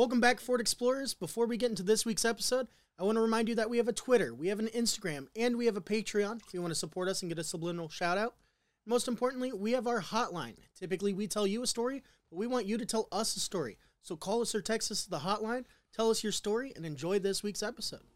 Welcome back, Ford Explorers. Before we get into this week's episode, I want to remind you that we have a Twitter, we have an Instagram, and we have a Patreon if you want to support us and get a subliminal shout out. Most importantly, we have our hotline. Typically, we tell you a story, but we want you to tell us a story. So call us or text us to the hotline, tell us your story, and enjoy this week's episode.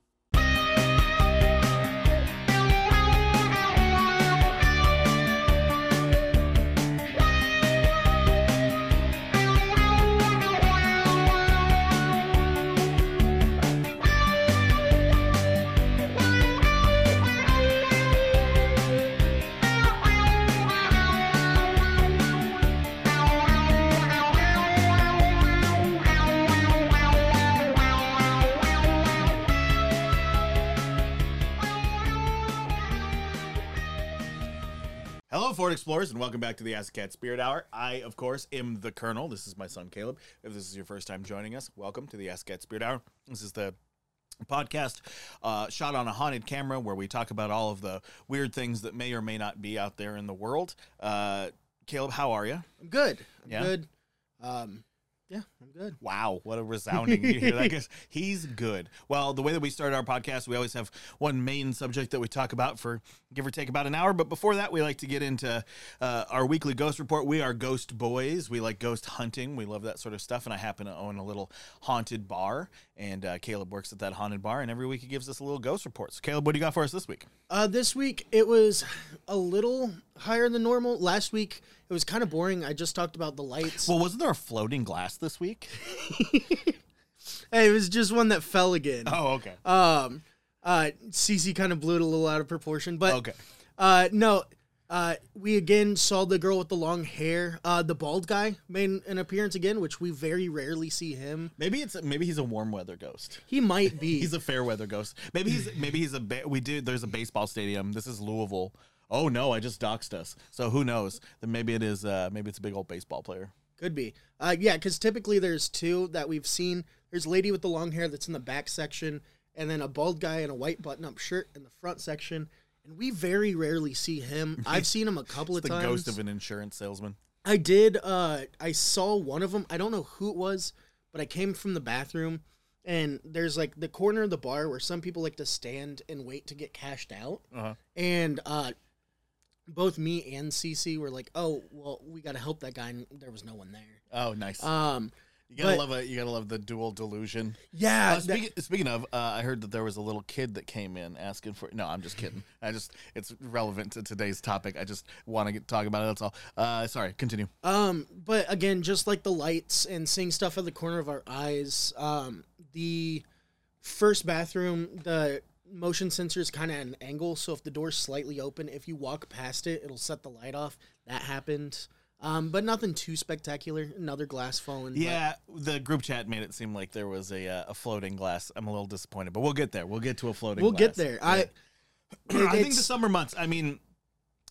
Ford Explorers, and welcome back to the Ask Cat Spirit Hour. I, of course, am the Colonel. This is my son, Caleb. If this is your first time joining us, welcome to the Ask Cat Spirit Hour. This is the podcast uh, shot on a haunted camera where we talk about all of the weird things that may or may not be out there in the world. Uh, Caleb, how are you? I'm good. I'm Yeah? good. Um, yeah, I'm good. Wow, what a resounding you hear that goes. He's good. Well, the way that we start our podcast, we always have one main subject that we talk about for give or take about an hour. But before that, we like to get into uh, our weekly ghost report. We are ghost boys. We like ghost hunting. We love that sort of stuff. And I happen to own a little haunted bar, and uh, Caleb works at that haunted bar. And every week he gives us a little ghost report. So, Caleb, what do you got for us this week? Uh, this week it was a little higher than normal. Last week it was kind of boring. I just talked about the lights. Well, wasn't there a floating glass this week? hey, it was just one that fell again. Oh, okay. Um, uh, Cece kind of blew it a little out of proportion, but Okay. uh, no. Uh, we again saw the girl with the long hair. Uh, the bald guy made an appearance again, which we very rarely see him. Maybe it's maybe he's a warm weather ghost. He might be. He's a fair weather ghost. Maybe he's maybe he's a ba- we did. There's a baseball stadium. This is Louisville. Oh no, I just doxed us. So who knows? Then maybe it is. Uh, maybe it's a big old baseball player. Could be. Uh, yeah, because typically there's two that we've seen. There's a lady with the long hair that's in the back section, and then a bald guy in a white button-up shirt in the front section. And we very rarely see him. I've seen him a couple of the times. The ghost of an insurance salesman. I did. Uh, I saw one of them. I don't know who it was, but I came from the bathroom, and there's like the corner of the bar where some people like to stand and wait to get cashed out. Uh-huh. And uh, both me and Cece were like, "Oh, well, we got to help that guy." And there was no one there. Oh, nice. Um, you gotta but- love it. You gotta love the dual delusion. yeah, Uh, that- speaking, speaking of, uh, I heard that there was a little kid that came in asking for. No, I'm just kidding. I just it's relevant to today's topic. I just want to talk about it. That's all. Uh, sorry. Continue. Um, but again, just like the lights and seeing stuff at the corner of our eyes, um, the first bathroom, the motion sensor is kind of at an angle, so if the door's slightly open, if you walk past it, it'll set the light off. That happened. Um, but nothing too spectacular. Another glass falling. but- Yeah, the group chat made it seem like there was a uh, a floating glass. I'm a little disappointed, but we'll get there. We'll get to a floating. we'll get there. Yeah. I. I think the summer months. I mean,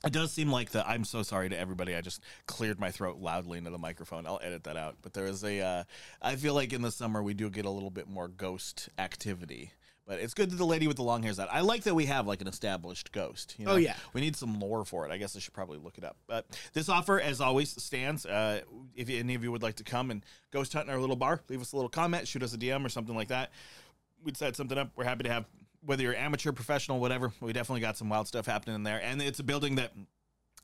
it does seem like the. I'm so sorry to everybody. I just cleared my throat loudly into the microphone. I'll edit that out. But there is a. Uh, I feel like in the summer we do get a little bit more ghost activity. But it's good that the lady with the long hair is that. I like that we have like an established ghost. You know? Oh, yeah. we need some lore for it. I guess I should probably look it up. But this offer, as always, stands. Uh, if any of you would like to come and ghost hunt in our little bar, leave us a little comment, shoot us a DM or something like that. We'd set something up. We're happy to have whether you're amateur, professional, whatever. We definitely got some wild stuff happening in there, and it's a building that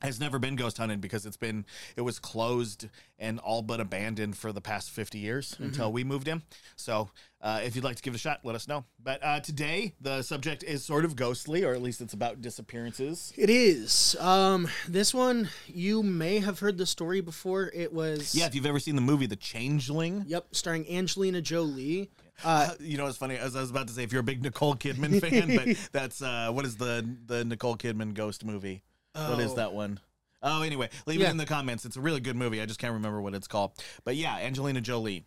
has never been ghost hunted because it's been it was closed and all but abandoned for the past 50 years until we moved in so uh, if you'd like to give it a shot let us know but uh, today the subject is sort of ghostly or at least it's about disappearances It is. Um, this one you may have heard the story before. It was. yeah if you've ever seen the movie the changeling Yep, starring Angelina Jolie. uh, you know, it's funny. As I was about to say, if you're a big Nicole Kidman fan, but that's uh, what is the the Nicole Kidman ghost movie? What is Oh. that one? Oh, anyway, leave Yeah. it in the comments. It's a really good movie. I just can't remember what it's called. But yeah, Angelina Jolie.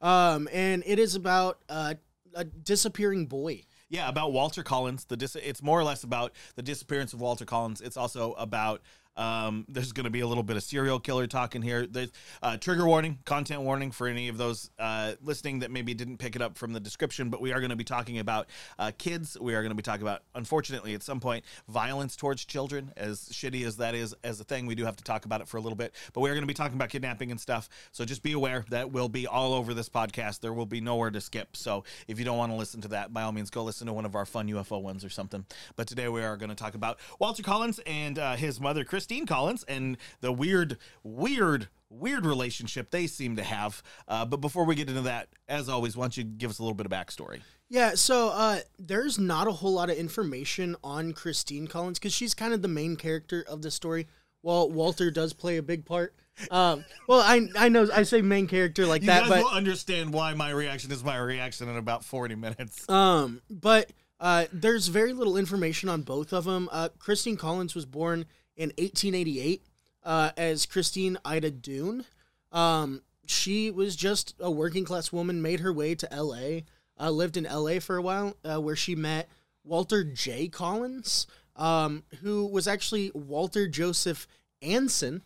Um, and it is about uh, a disappearing boy. Yeah, about Walter Collins. The dis- it's more or less about the disappearance of Walter Collins. It's also about Um, there's going to be a little bit of serial killer talk in here. There's uh, trigger warning, content warning for any of those uh, listening that maybe didn't pick it up from the description. But we are going to be talking about uh, kids. We are going to be talking about, unfortunately, at some point, violence towards children. As shitty as that is as a thing, we do have to talk about it for a little bit. But we are going to be talking about kidnapping and stuff. So just be aware that will be all over this podcast. There will be nowhere to skip. So if you don't want to listen to that, by all means, go listen to one of our fun UFO ones or something. But today we are going to talk about Walter Collins and uh, his mother, Christine Collins, and the weird, weird, weird relationship they seem to have. Uh, but before we get into that, as always, why don't you give us a little bit of backstory? Yeah, so uh, there's not a whole lot of information on Christine Collins because she's kind of the main character of the story. Well, Walter does play a big part. Um, well, I I know I say main character like You that, guys but will understand why my reaction is my reaction in about 40 minutes. Um, but uh, there's very little information on both of them. Uh, Christine Collins was born in 1888 uh, as Christine Ida Dunne. Um, she was just a working class woman, made her way to L.A., uh, lived in L.A. for a while, uh, where she met Walter J. Collins, um, who was actually Walter Joseph Anson.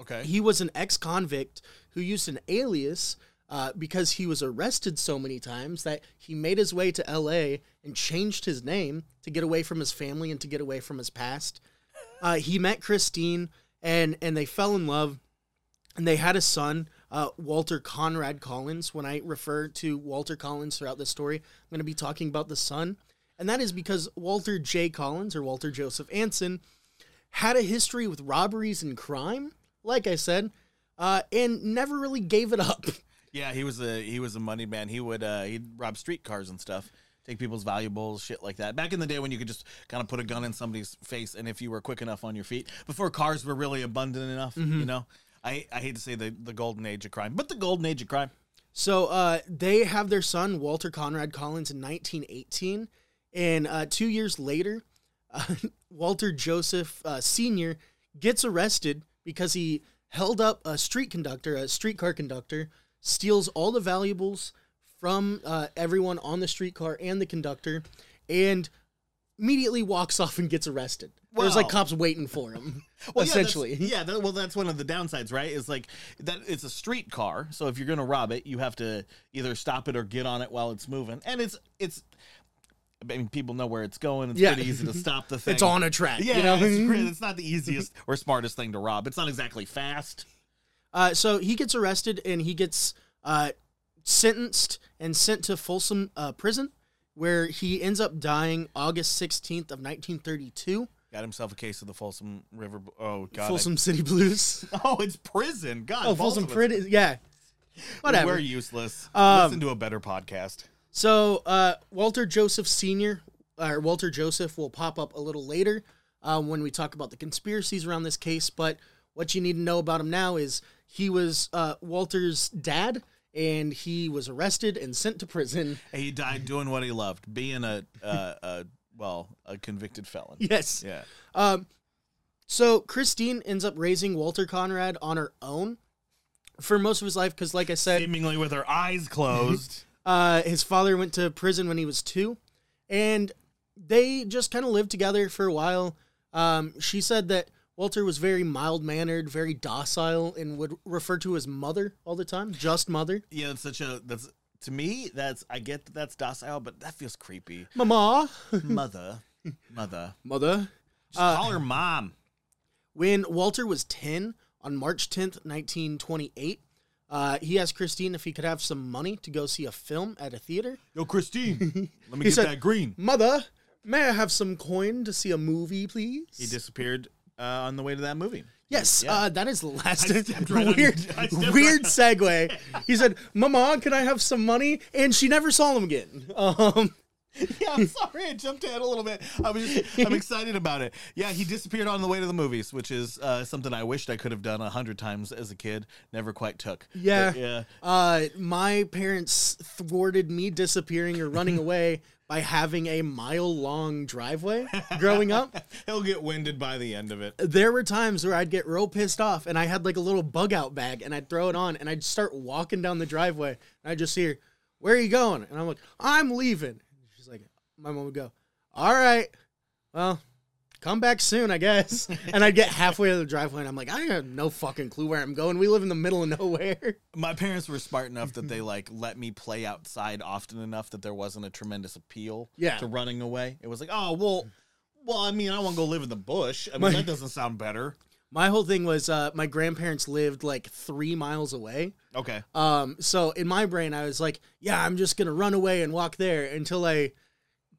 Okay. He was an ex convict who used an alias uh, because he was arrested so many times that he made his way to LA and changed his name to get away from his family and to get away from his past. Uh, he met Christine and and they fell in love and they had a son, uh, Walter Conrad Collins. When I refer to Walter Collins throughout this story, I'm going to be talking about the son. And that is because Walter J. Collins or Walter Joseph Anson had a history with robberies and crime, like I said, uh, and never really gave it up. Yeah, he was a he was a money man. He would uh he'd rob streetcars and stuff, take people's valuables, shit like that. Back in the day when you could just kind of put a gun in somebody's face, and if you were quick enough on your feet, before cars were really abundant enough, you know. I, I hate to say the the golden age of crime, but the golden age of crime. So uh, they have their son Walter Conrad Collins in 1918, and uh, two years later, uh, Walter Joseph uh, Senior gets arrested because he held up a street conductor, a streetcar conductor, steals all the valuables from uh, everyone on the streetcar and the conductor, and immediately walks off and gets arrested. There's like cops waiting for him, Well, yeah, that's- essentially. yeah. that, well, that's one of the downsides, right? Is like that it's a street car, so if you're gonna rob it, you have to either stop it or get on it while it's moving, and it's it's. I mean, people know where it's going. It's Yeah. pretty easy to stop the thing. It's on a track. Yeah, you know? it's, it's not the easiest or smartest thing to rob. It's not exactly fast. Uh, so he gets arrested and he gets uh, sentenced and sent to Folsom uh, Prison, where he ends up dying August 16th of 1932. Got himself a case of the Folsom River. Oh God! I- Folsom City Blues. oh, it's prison. God. oh, Folsom. Prison. Yeah. Whatever. We're useless. Um, Listen to a better podcast. So uh, Walter Joseph Senior, or Walter Joseph, will pop up a little later uh, when we talk about the conspiracies around this case. But what you need to know about him now is he was uh, Walter's dad, and he was arrested and sent to prison. He died doing what he loved, being a, uh, a well, a convicted felon. Yes. Yeah. Um, so Christine ends up raising Walter Conrad on her own for most of his life because, like I said, Seemingly with her eyes closed. uh, his father went to prison when he was two, and they just kind of lived together for a while. Um, she said that Walter was very mild mannered, very docile, and would refer to his mother all the time, just mother. yeah, it's such a that's to me that's I get that that's docile, but that feels creepy. Mama, Mother, mother, mother. just call her mom. When Walter was 10, on March 10th, 1928, uh, he asked Christine if he could have some money to go see a film at a theater. Yo, Christine, let me He get said- that green. Mother, may I have some coin to see a movie, please? He disappeared uh, on the way to that movie. Yes, Yeah. uh, that is the last I right weird, your- I weird right segue. He said, "Mama, can I have some money?" And she never saw him again. Um, Yeah, I'm sorry, I jumped ahead a little bit. I was just, I'm excited about it. Yeah, he disappeared on the way to the movies, which is uh, something I wished I could have done a hundred times as a kid. Never quite took. Yeah. But, yeah. uh, my parents thwarted me disappearing or running away by having a mile long driveway growing up. He'll get winded by the end of it. There were times where I'd get real pissed off and I had like a little bug out bag and I'd throw it on and I'd start walking down the driveway and I'd just hear, Where are you going? And I'm like, I'm leaving. She's like, My mom would go, All right, well, come back soon, I guess. And I'd get halfway to the driveway and I'm like, I have no fucking clue where I'm going. We live in the middle of nowhere. My parents were smart enough that they like let me play outside often enough that there wasn't a tremendous appeal Yeah. to running away. It was like, oh well, well, I mean, I want to go live in the bush. I mean, My- that doesn't sound better. My whole thing was uh, my grandparents lived like three miles away. Okay, Um, so in my brain, I was like, yeah, I'm just gonna run away and walk there until I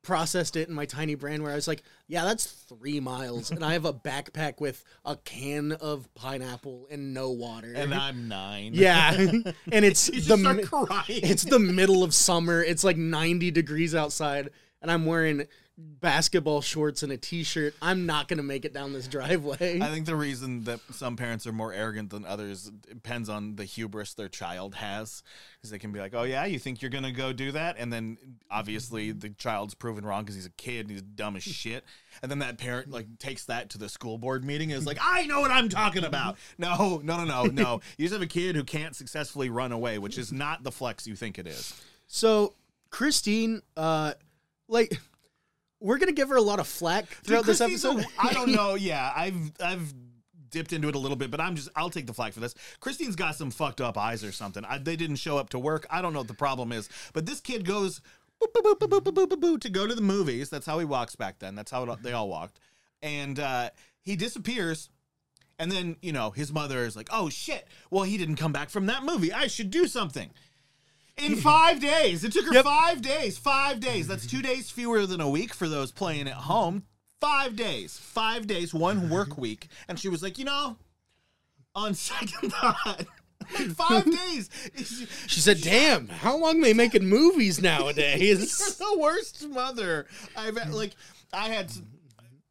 processed it in my tiny brain where I was like, yeah, that's three miles, and I have a backpack with a can of pineapple and no water. and I'm nine. yeah, and it's the start mi- crying. it's the middle of summer. It's like 90 degrees outside, and I'm wearing basketball shorts and a t-shirt. I'm not gonna make it down this driveway. I think the reason that some parents are more arrogant than others depends on the hubris their child has. Because they can be like, oh, yeah, you think you're going to go do that? And then obviously the child's proven wrong because he's a kid and he's dumb as shit. And then that parent like takes that to the school board meeting and is like, I know what I'm talking about. No, no, no, no, no. You just have a kid who can't successfully run away, which is not the flex you think it is. So Christine, uh, like, we're gonna give her a lot of flack throughout Dude, this episode. A, I don't know. Yeah, I've I've dipped into it a little bit, but I'm just I'll take the flack for this. Christine's got some fucked up eyes or something. I, they didn't show up to work. I don't know what the problem is, but this kid goes boop, boop, boop, to go to the movies. That's how he walks back then. That's how it, they all walked, and uh, he disappears. And then you know his mother is like, "Oh shit! Well, he didn't come back from that movie. I should do something." In five days. It took her Yep. five days. Five days. That's two days fewer than a week for those playing at home. Five days. Five days, one work week. And she was like, you know, on second thought, like five days. She- said, "Damn, how long they making movies You're nowadays?" the worst mother. I've had- like I had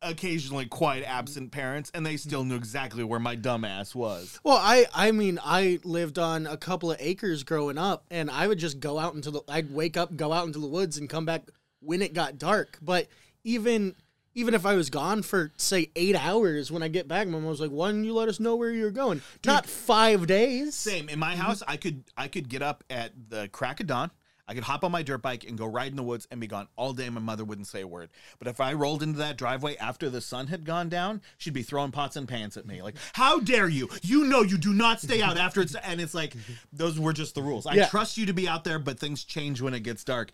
occasionally quite absent parents, and they still knew exactly where my dumb ass was. well, I, I mean, I lived on a couple of acres growing up, and I would just go out into the. I'd wake up, go out into the woods, and come back when it got dark. But even, even if I was gone for say eight hours, when I get back, my mom was like, "Why didn't you let us know where you were going?" Not five days. Same in my mm-hmm. house. I could I could get up at the crack of dawn. I could hop on my dirt bike and go ride in the woods and be gone all day. My mother wouldn't say a word. But if I rolled into that driveway after the sun had gone down, she'd be throwing pots and pans at me. Like, how dare you? You know you do not stay out after it's. And it's like, those were just the rules. I Yeah. trust you to be out there, but things change when it gets dark.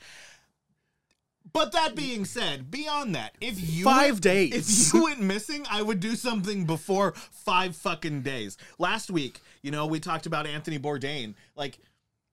But that being said, beyond that, if you Five went- days. if you went missing, I would do something before five fucking days. Last week, you know, we talked about Anthony Bourdain. Like,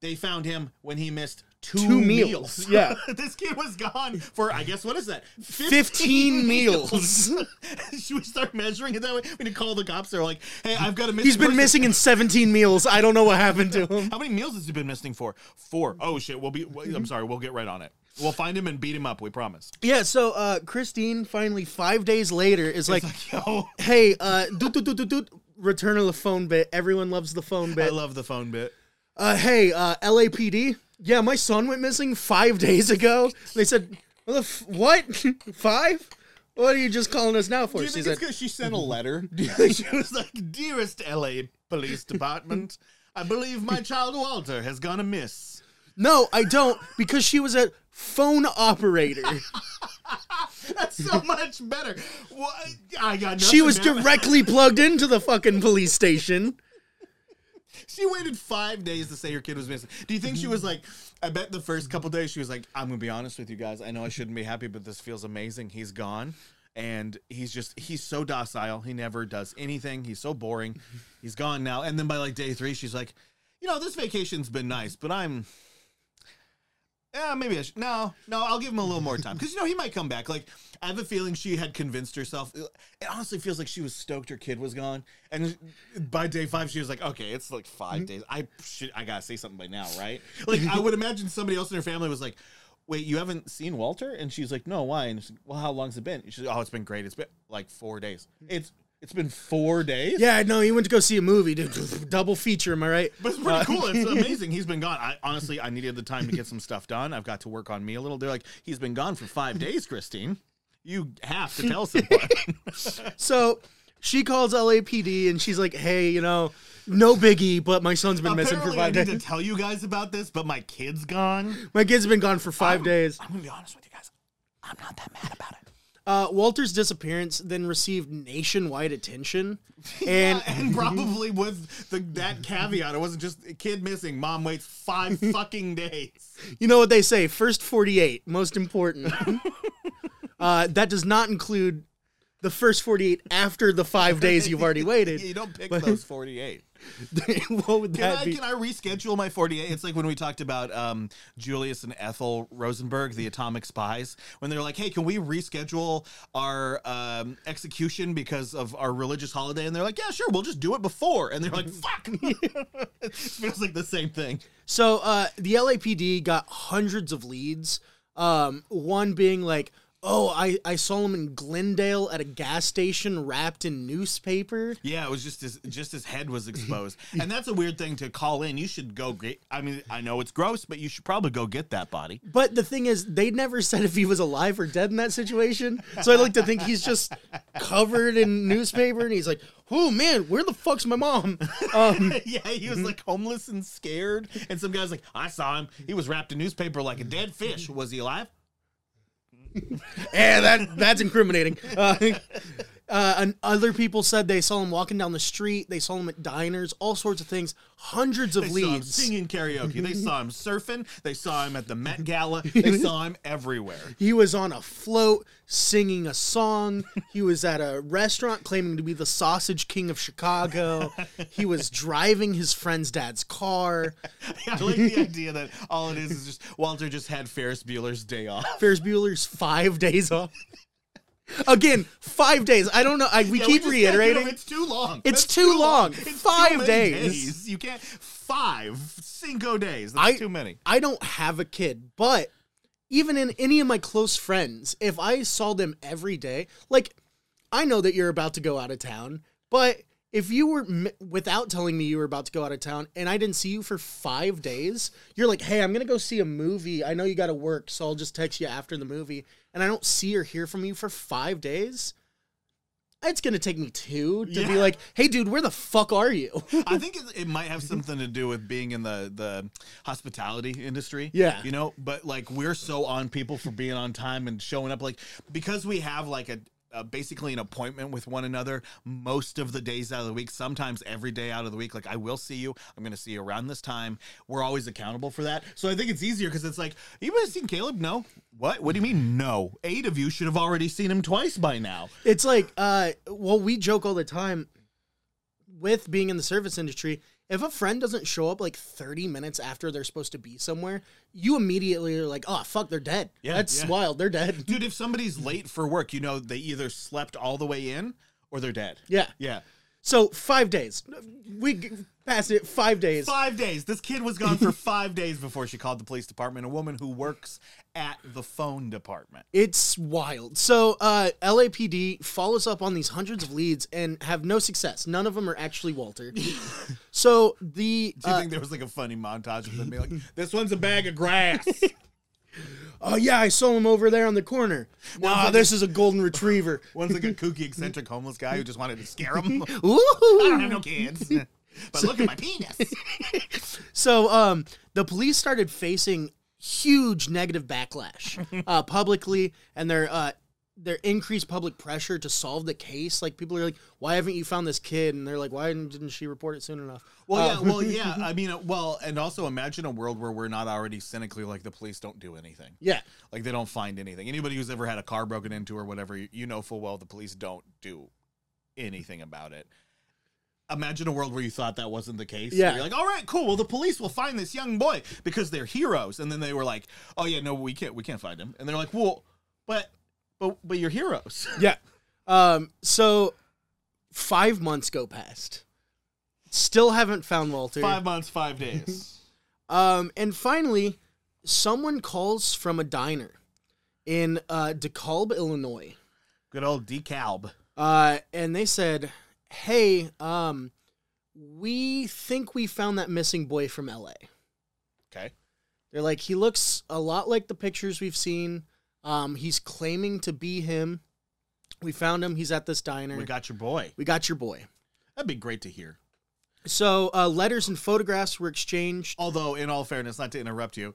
they found him when he missed two, Two meals. meals, yeah. this kid was gone for I guess what is that? 15 meals. Should we start measuring it that way? We need to call the cops. They're like, "Hey, I've got a missing." He's been person." missing in 17 meals. I don't know what happened to him. How many meals has he been missing for? Four. Oh shit. We'll be. I'm sorry. We'll get right on it. We'll find him and beat him up. We promise. Yeah, so uh, Christine finally five days later is like, like, yo, hey, uh, doot, doot, doot, doot, doot, return of the phone bit. Everyone loves the phone bit. I love the phone bit. Uh, hey, uh, LAPD. Yeah, my son went missing five days ago. They said, what? F- what? Five? What are you just calling us now for? Do you She think said, it's because she sent a letter? Do you think she was like, "Dearest LA Police Department, I believe my child Walter has gone amiss." no, I don't, because she was a phone operator. That's so much better. What? I got nothing. she was man. directly plugged into the fucking police station. She waited five days to say her kid was missing. Do you think she was like? I bet the first couple days she was like, "I'm gonna be honest with you guys. I know I shouldn't be happy, but this feels amazing. He's gone." And he's just, he's so docile. He never does anything. He's so boring. He's gone now. And then by like day three, she's like, you know, this vacation's been nice, but I'm, yeah, maybe I should. No, no, I'll give him a little more time because you know he might come back. Like I have a feeling she had convinced herself. It honestly feels like she was stoked her kid was gone, and by day five she was like, "Okay, it's like 5 mm-hmm. days. I should, I gotta say something by now, right?" Like I would imagine somebody else in her family was like. Wait, you haven't seen Walter? And she's like, No, why? And she's like, Well, how long's it been? She's like, Oh, it's been great. It's been like four days. Mm-hmm. It's it's been four days. Yeah, no, he went to go see a movie. Dude, double feature, am I right? But it's pretty uh, cool. It's amazing. He's been gone. I honestly, I needed the time to get some stuff done. I've got to work on me a little. They're like, he's been gone for five days, Christine. You have to tell someone. So she calls LAPD and she's like, "Hey, you know, no biggie, but my son's been missing for Apparently, I five need days. to tell you guys about this, but my kid's gone. My kid's been gone for 5 I'm- days. I'm gonna be honest with you guys. I'm not that mad about it. Uh, Walter's disappearance then received nationwide attention, and Yeah, and probably with the, that caveat, it wasn't just a kid missing. Mom waits five fucking days. you know what they say: first forty-eight, most important. uh, that does not include the first forty-eight after the five days you've already waited. You don't pick those forty-eight. what would Can that I, be? can I reschedule my 48? It's like when we talked about um, Julius and Ethel Rosenberg, the atomic spies, when they're like, hey, can we reschedule our um, execution because of our religious holiday? And they're like, yeah, sure, we'll just do it before. And they're like, fuck. Me. It feels like the same thing. So uh, the LAPD got hundreds of leads. Um, one being like, "Oh, I, I saw him in Glendale at a gas station wrapped in newspaper." Yeah, it was just his just his head was exposed, and that's a weird thing to call in. You should go get. I mean, I know it's gross, but you should probably go get that body. But the thing is, they never said if he was alive or dead in that situation. So I like to think he's just covered in newspaper, and he's like, "Oh man, where the fuck's my mom?" Um, yeah, he was like homeless and scared, and some guy's like, I saw him. He was wrapped in newspaper like a dead fish. Was he alive? Yeah, that that's incriminating. Uh, uh, and other people said they saw him walking down the street. They saw him at diners, all sorts of things. Hundreds of They saw him leads. singing karaoke. They saw him surfing. They saw him at the Met Gala. They saw him everywhere. He was on a float singing a song. He was at a restaurant claiming to be the sausage king of Chicago. He was driving his friend's dad's car. I like the idea that all it is is just Walter just had Ferris Bueller's day off. Ferris Bueller's five days off. Again, five days. I don't know. I, we Yeah, keep reiterating. it's too long. It's That's too long. It's too Five many days. You can't five cinco days. That's I- too many. I don't have a kid, but even in any of my close friends, if I saw them every day, like I know that you're about to go out of town, but if you were m- without telling me you were about to go out of town and I didn't see you for five days, you're like, hey, I'm gonna go see a movie. I know you got to work, so I'll just text you after the movie, and I don't see or hear from you for five days. It's gonna take me two to be like, hey, dude, where the fuck are you? I think it, it might have something to do with being in the the hospitality industry. Yeah. you know, but like we're so on people for being on time and showing up, like because we have like a. Uh, basically an appointment with one another most of the days out of the week sometimes every day out of the week. Like i will see you. I'm going to see you around this time. We're always accountable for that. So i think it's easier because it's like you seen caleb? No. What? What do you mean no? Eight of you should have already seen him twice by now. It's like, uh, well, we joke all the time with being in the service industry. If a friend doesn't show up like 30 minutes after they're supposed to be somewhere, you immediately are like, oh, fuck, they're dead. Yeah, That's yeah. wild. They're dead. dude if somebody's late for work you know they either slept all the way in or they're dead Yeah. yeah So five days. We passed it five days. Five days. This kid was gone for five days before she called the police department. A woman who works at the phone department. It's wild. So uh, LAPD follows up on these hundreds of leads and have no success. None of them are actually Walter. so the Do you uh, think there was like a funny montage of them being like, "This one's a bag of grass"? oh yeah, I saw him over there on the corner. Nah, this is a golden retriever. one's like a kooky, eccentric homeless guy who just wanted to scare him. I don't have no kids, but look at my penis. So um, the police started facing huge negative backlash uh, publicly, and their uh, their increased public pressure to solve the case. Like people are like, "Why haven't you found this kid?" And they're like, "Why didn't she report it soon enough?" Well, Uh, yeah, well, yeah. I mean, well, and also imagine a world where we're not already cynically like the police don't do anything. yeah. Like they don't find anything. Anybody who's ever had a car broken into or whatever, you know full well the police don't do anything about it. Imagine a world where you thought that wasn't the case. Yeah. You're like, all right, cool. Well, the police will find this young boy because they're heroes. And then they were like, oh yeah, no, we can't, we can't find him. And they're like, well, but, but, but you're heroes. Yeah. Um, so five months go past. Still haven't found Walter. Five months, five days. Um, and finally, someone calls from a diner in uh, DeKalb, Illinois. Good old DeKalb. Uh, and they said, "Hey, um, we think we found that missing boy from LA." Okay. They're like, he looks a lot like the pictures we've seen. Um, he's claiming to be him. We found him. He's at this diner. We got your boy. we got your boy. That'd be great to hear. So uh, letters and photographs were exchanged. Although, in all fairness, not to interrupt you,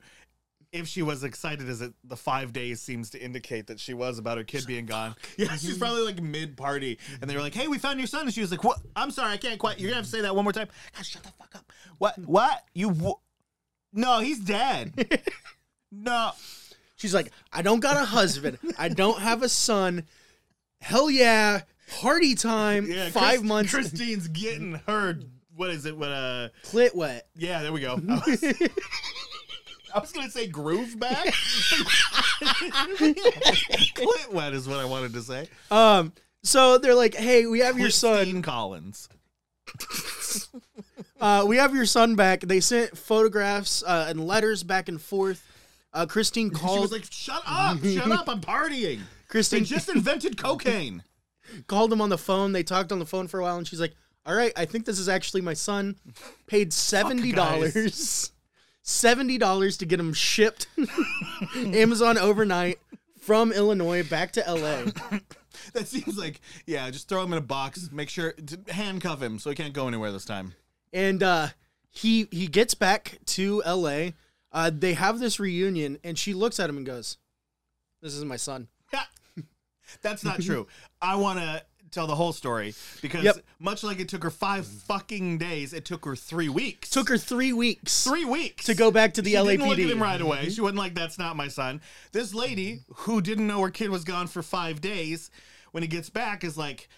if she was excited as it, the five days seems to indicate that she was about her kid being gone. Yeah, she's probably like mid party, and they were like, "Hey, we found your son," and she was like, "What? I'm sorry, I can't quite. You're gonna have to say that one more time." God, shut the fuck up. What? What? You? W- no, he's dead. no. She's like, I don't got a husband. I don't have a son. Hell yeah, party time. Yeah, Five Chris- months. Christine's getting her. What is it? What? Uh. Clit wet. Yeah, there we go. I was, I was gonna say groove back. Clit wet is what I wanted to say. Um. So they're like, hey, we have your son. Christine Collins. Uh, we have your son back. They sent photographs uh, and letters back and forth. Uh, Christine She called. was like, "Shut up! Shut up! I'm partying." They Christine just invented cocaine. called him on the phone. They talked on the phone for a while, and she's like, "All right, I think this is actually my son." Paid seventy dollars, seventy dollars to get him shipped, Amazon overnight from Illinois back to L.A. That seems like, yeah, just throw him in a box. Make sure to handcuff him so he can't go anywhere this time. and uh, he he gets back to L.A. Uh, they have this reunion, and she looks at him and goes, "This is my son." That's not true. I want to tell the whole story because Yep. much like it took her five fucking days, it took her three weeks. Took her three weeks three weeks to go back to the she LAPD. Didn't look at him right away. Mm-hmm. She wasn't like, "That's not my son." This lady who didn't know her kid was gone for five days, when he gets back, is like,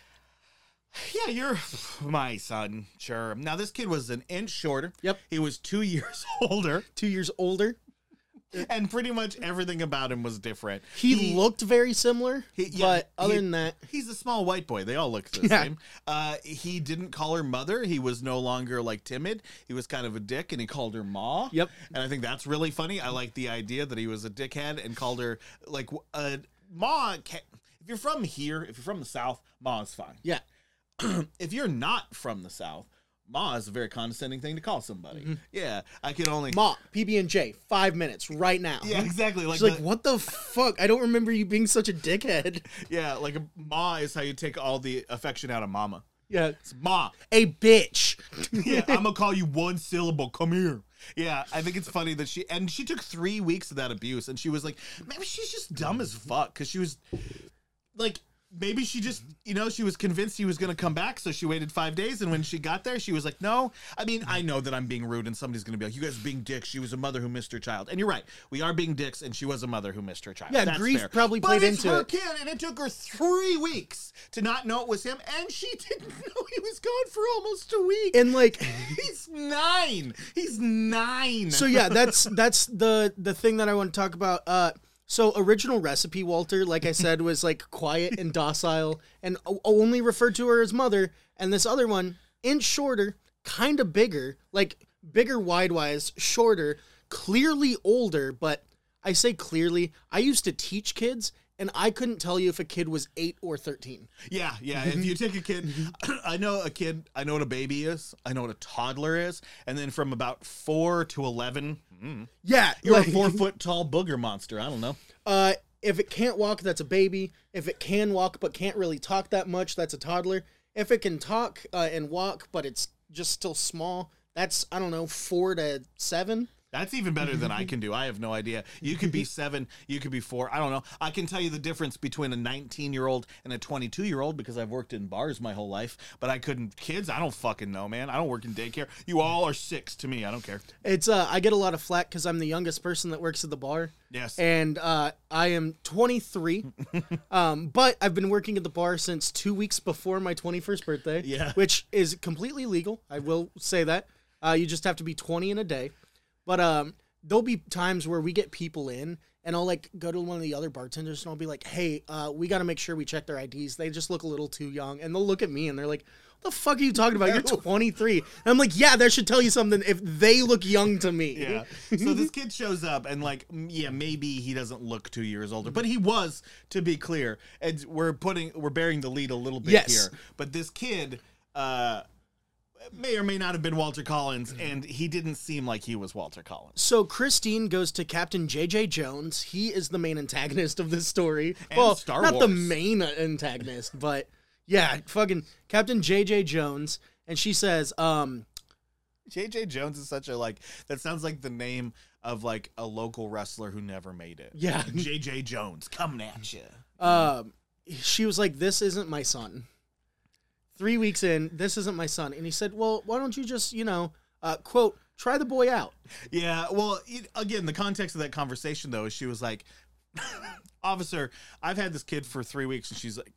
"Yeah, you're my son, sure." Now this kid was an inch shorter. Yep. he was two years older, Two years older. and pretty much everything about him was different. He, looked very similar, He- yeah, but other he- than that, He's a small white boy. They all look the Yeah. same. Uh, he didn't call her mother. He was no longer like timid. He was kind of a dick, and he called her ma. Yep. And I think that's really funny. I like the idea that he was a dickhead and called her like uh, ma. If you're from here, if you're from the south, ma is fine. yeah, If you're not from the south, ma is a very condescending thing to call somebody. Yeah, I can only. Mm-hmm. Ma, PB and J, five minutes right now. yeah, exactly. Like, She's like, what the fuck? I don't remember you being such a dickhead. yeah, like ma is how you take all the affection out of mama. Yeah, It's ma. a bitch. yeah, I'm gonna call you one syllable. Come here. Yeah, I think it's funny that she and she took three weeks of that abuse, and she was like, maybe she's just dumb as fuck because she was like. Maybe she just, you know, she was convinced he was going to come back, so she waited five days. And when she got there, she was like, "No." I mean, I know that I'm being rude, and somebody's going to be like, "You guys are being dicks." She was a mother who missed her child, and you're right. We are being dicks, and she was a mother who missed her child. Yeah, That's grief fair. probably but played it's into her it. kid, and it took her three weeks to not know it was him, and she didn't know he was gone for almost a week. And like, He's nine. He's nine. so yeah, that's that's the the thing that I want to talk about. Uh, so original recipe Walter, like I said, was like quiet and docile, and only referred to her as mother. And this other one, inch shorter, kind of bigger, like bigger wide wise, shorter, clearly older. But I say clearly, I used to teach kids. And I couldn't tell you if a kid was eight or thirteen. yeah, yeah. If you take a kid, I know a kid. I know what a baby is. I know what a toddler is. And then from about four to eleven, mm, Yeah, you're like- a four foot tall booger monster. I don't know. Uh, if it can't walk, that's a baby. If it can walk but can't really talk that much, that's a toddler. If it can talk uh, and walk but it's just still small, that's I don't know four to seven. That's even better than I can do. I have no idea. You could be seven. You could be four. I don't know. I can tell you the difference between a 19 year old and a 22 year old because I've worked in bars my whole life. But I couldn't. Kids, I don't fucking know, man. I don't work in daycare. You all are six to me. I don't care. It's uh, I get a lot of flack because I'm the youngest person that works at the bar, Yes. and uh, I am 23. um, but I've been working at the bar since two weeks before my 21st birthday. Yeah. which is completely legal. I will say that. Uh, you just have to be 20 in a day. But um, there'll be times where we get people in, and I'll like go to one of the other bartenders, and I'll be like, "Hey, uh, we got to make sure we check their IDs. They just look a little too young." And they'll look at me, and they're like, "What the fuck are you talking about? You're 23." And I'm like, "Yeah, that should tell you something. If they look young to me." Yeah. So this kid shows up and like, yeah, maybe he doesn't look two years older, but he was, to be clear. And we're putting, we're bearing the lead a little bit Yes. here. But this kid, uh, may or may not have been Walter Collins, and he didn't seem like he was Walter Collins. So Christine goes to Captain J.J. Jones. He is the main antagonist of this story. And well, Star not the main antagonist, but yeah, fucking Captain J.J. Jones. And she says, um, J.J. Jones is such a like that sounds like the name of like a local wrestler who never made it. Yeah. JJ Jones coming at you. um, she was like, "This isn't my son." Three weeks in, this isn't my son, and he said, "Well, why don't you just, you know, uh, quote, try the boy out." Yeah, well, it, again, the context of that conversation though is she was like, "Officer, I've had this kid for three weeks," and she's like,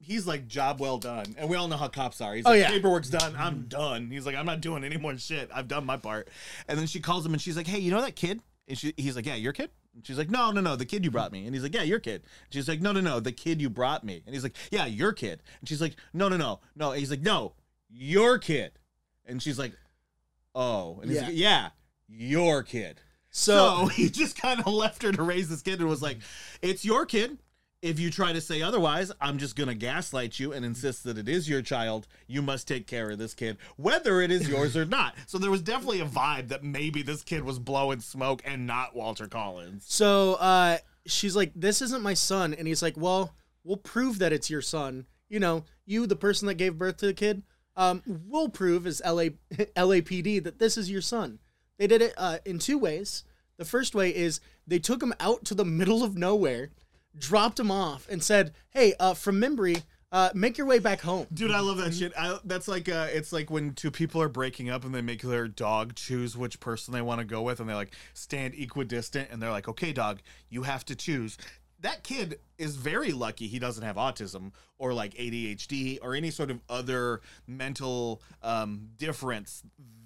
"He's like, job well done," and we all know how cops are. He's Oh, like, yeah. paperwork's done. I'm done. He's like, I'm not doing any more shit. I've done my part. And then she calls him and she's like, Hey, you know that kid? And she, he's like, Yeah, your kid. And she's like, No, no, no, the kid you brought me. And he's like, Yeah, your kid. And she's like, No, no, no, the kid you brought me. And he's like, Yeah, your kid. And she's like, No, no, no, no. And he's like, No, your kid. And she's like, Oh, and he's Yeah. like, Yeah, your kid. So, So he just kind of left her to raise this kid and was like, It's your kid. If you try to say otherwise, I'm just going to gaslight you and insist that it is your child. You must take care of this kid, whether it is yours or not. So there was definitely a vibe that maybe this kid was blowing smoke and not Walter Collins. so uh, she's like, "This isn't my son," and he's like, "Well, we'll prove that it's your son. You know, you, the person that gave birth to the kid, um, will prove as LA LAPD that this is your son." They did it uh, in two ways. The first way is they took him out to the middle of nowhere, dropped him off, and said, "Hey, uh, from Mimbri, uh, make your way back home." Dude, I love that shit. I, that's like uh, it's like when two people are breaking up and they make their dog choose which person they want to go with, and they like stand equidistant, and they're like, "Okay, dog, you have to choose." That kid is very lucky he doesn't have autism or like ADHD or any sort of other mental um, difference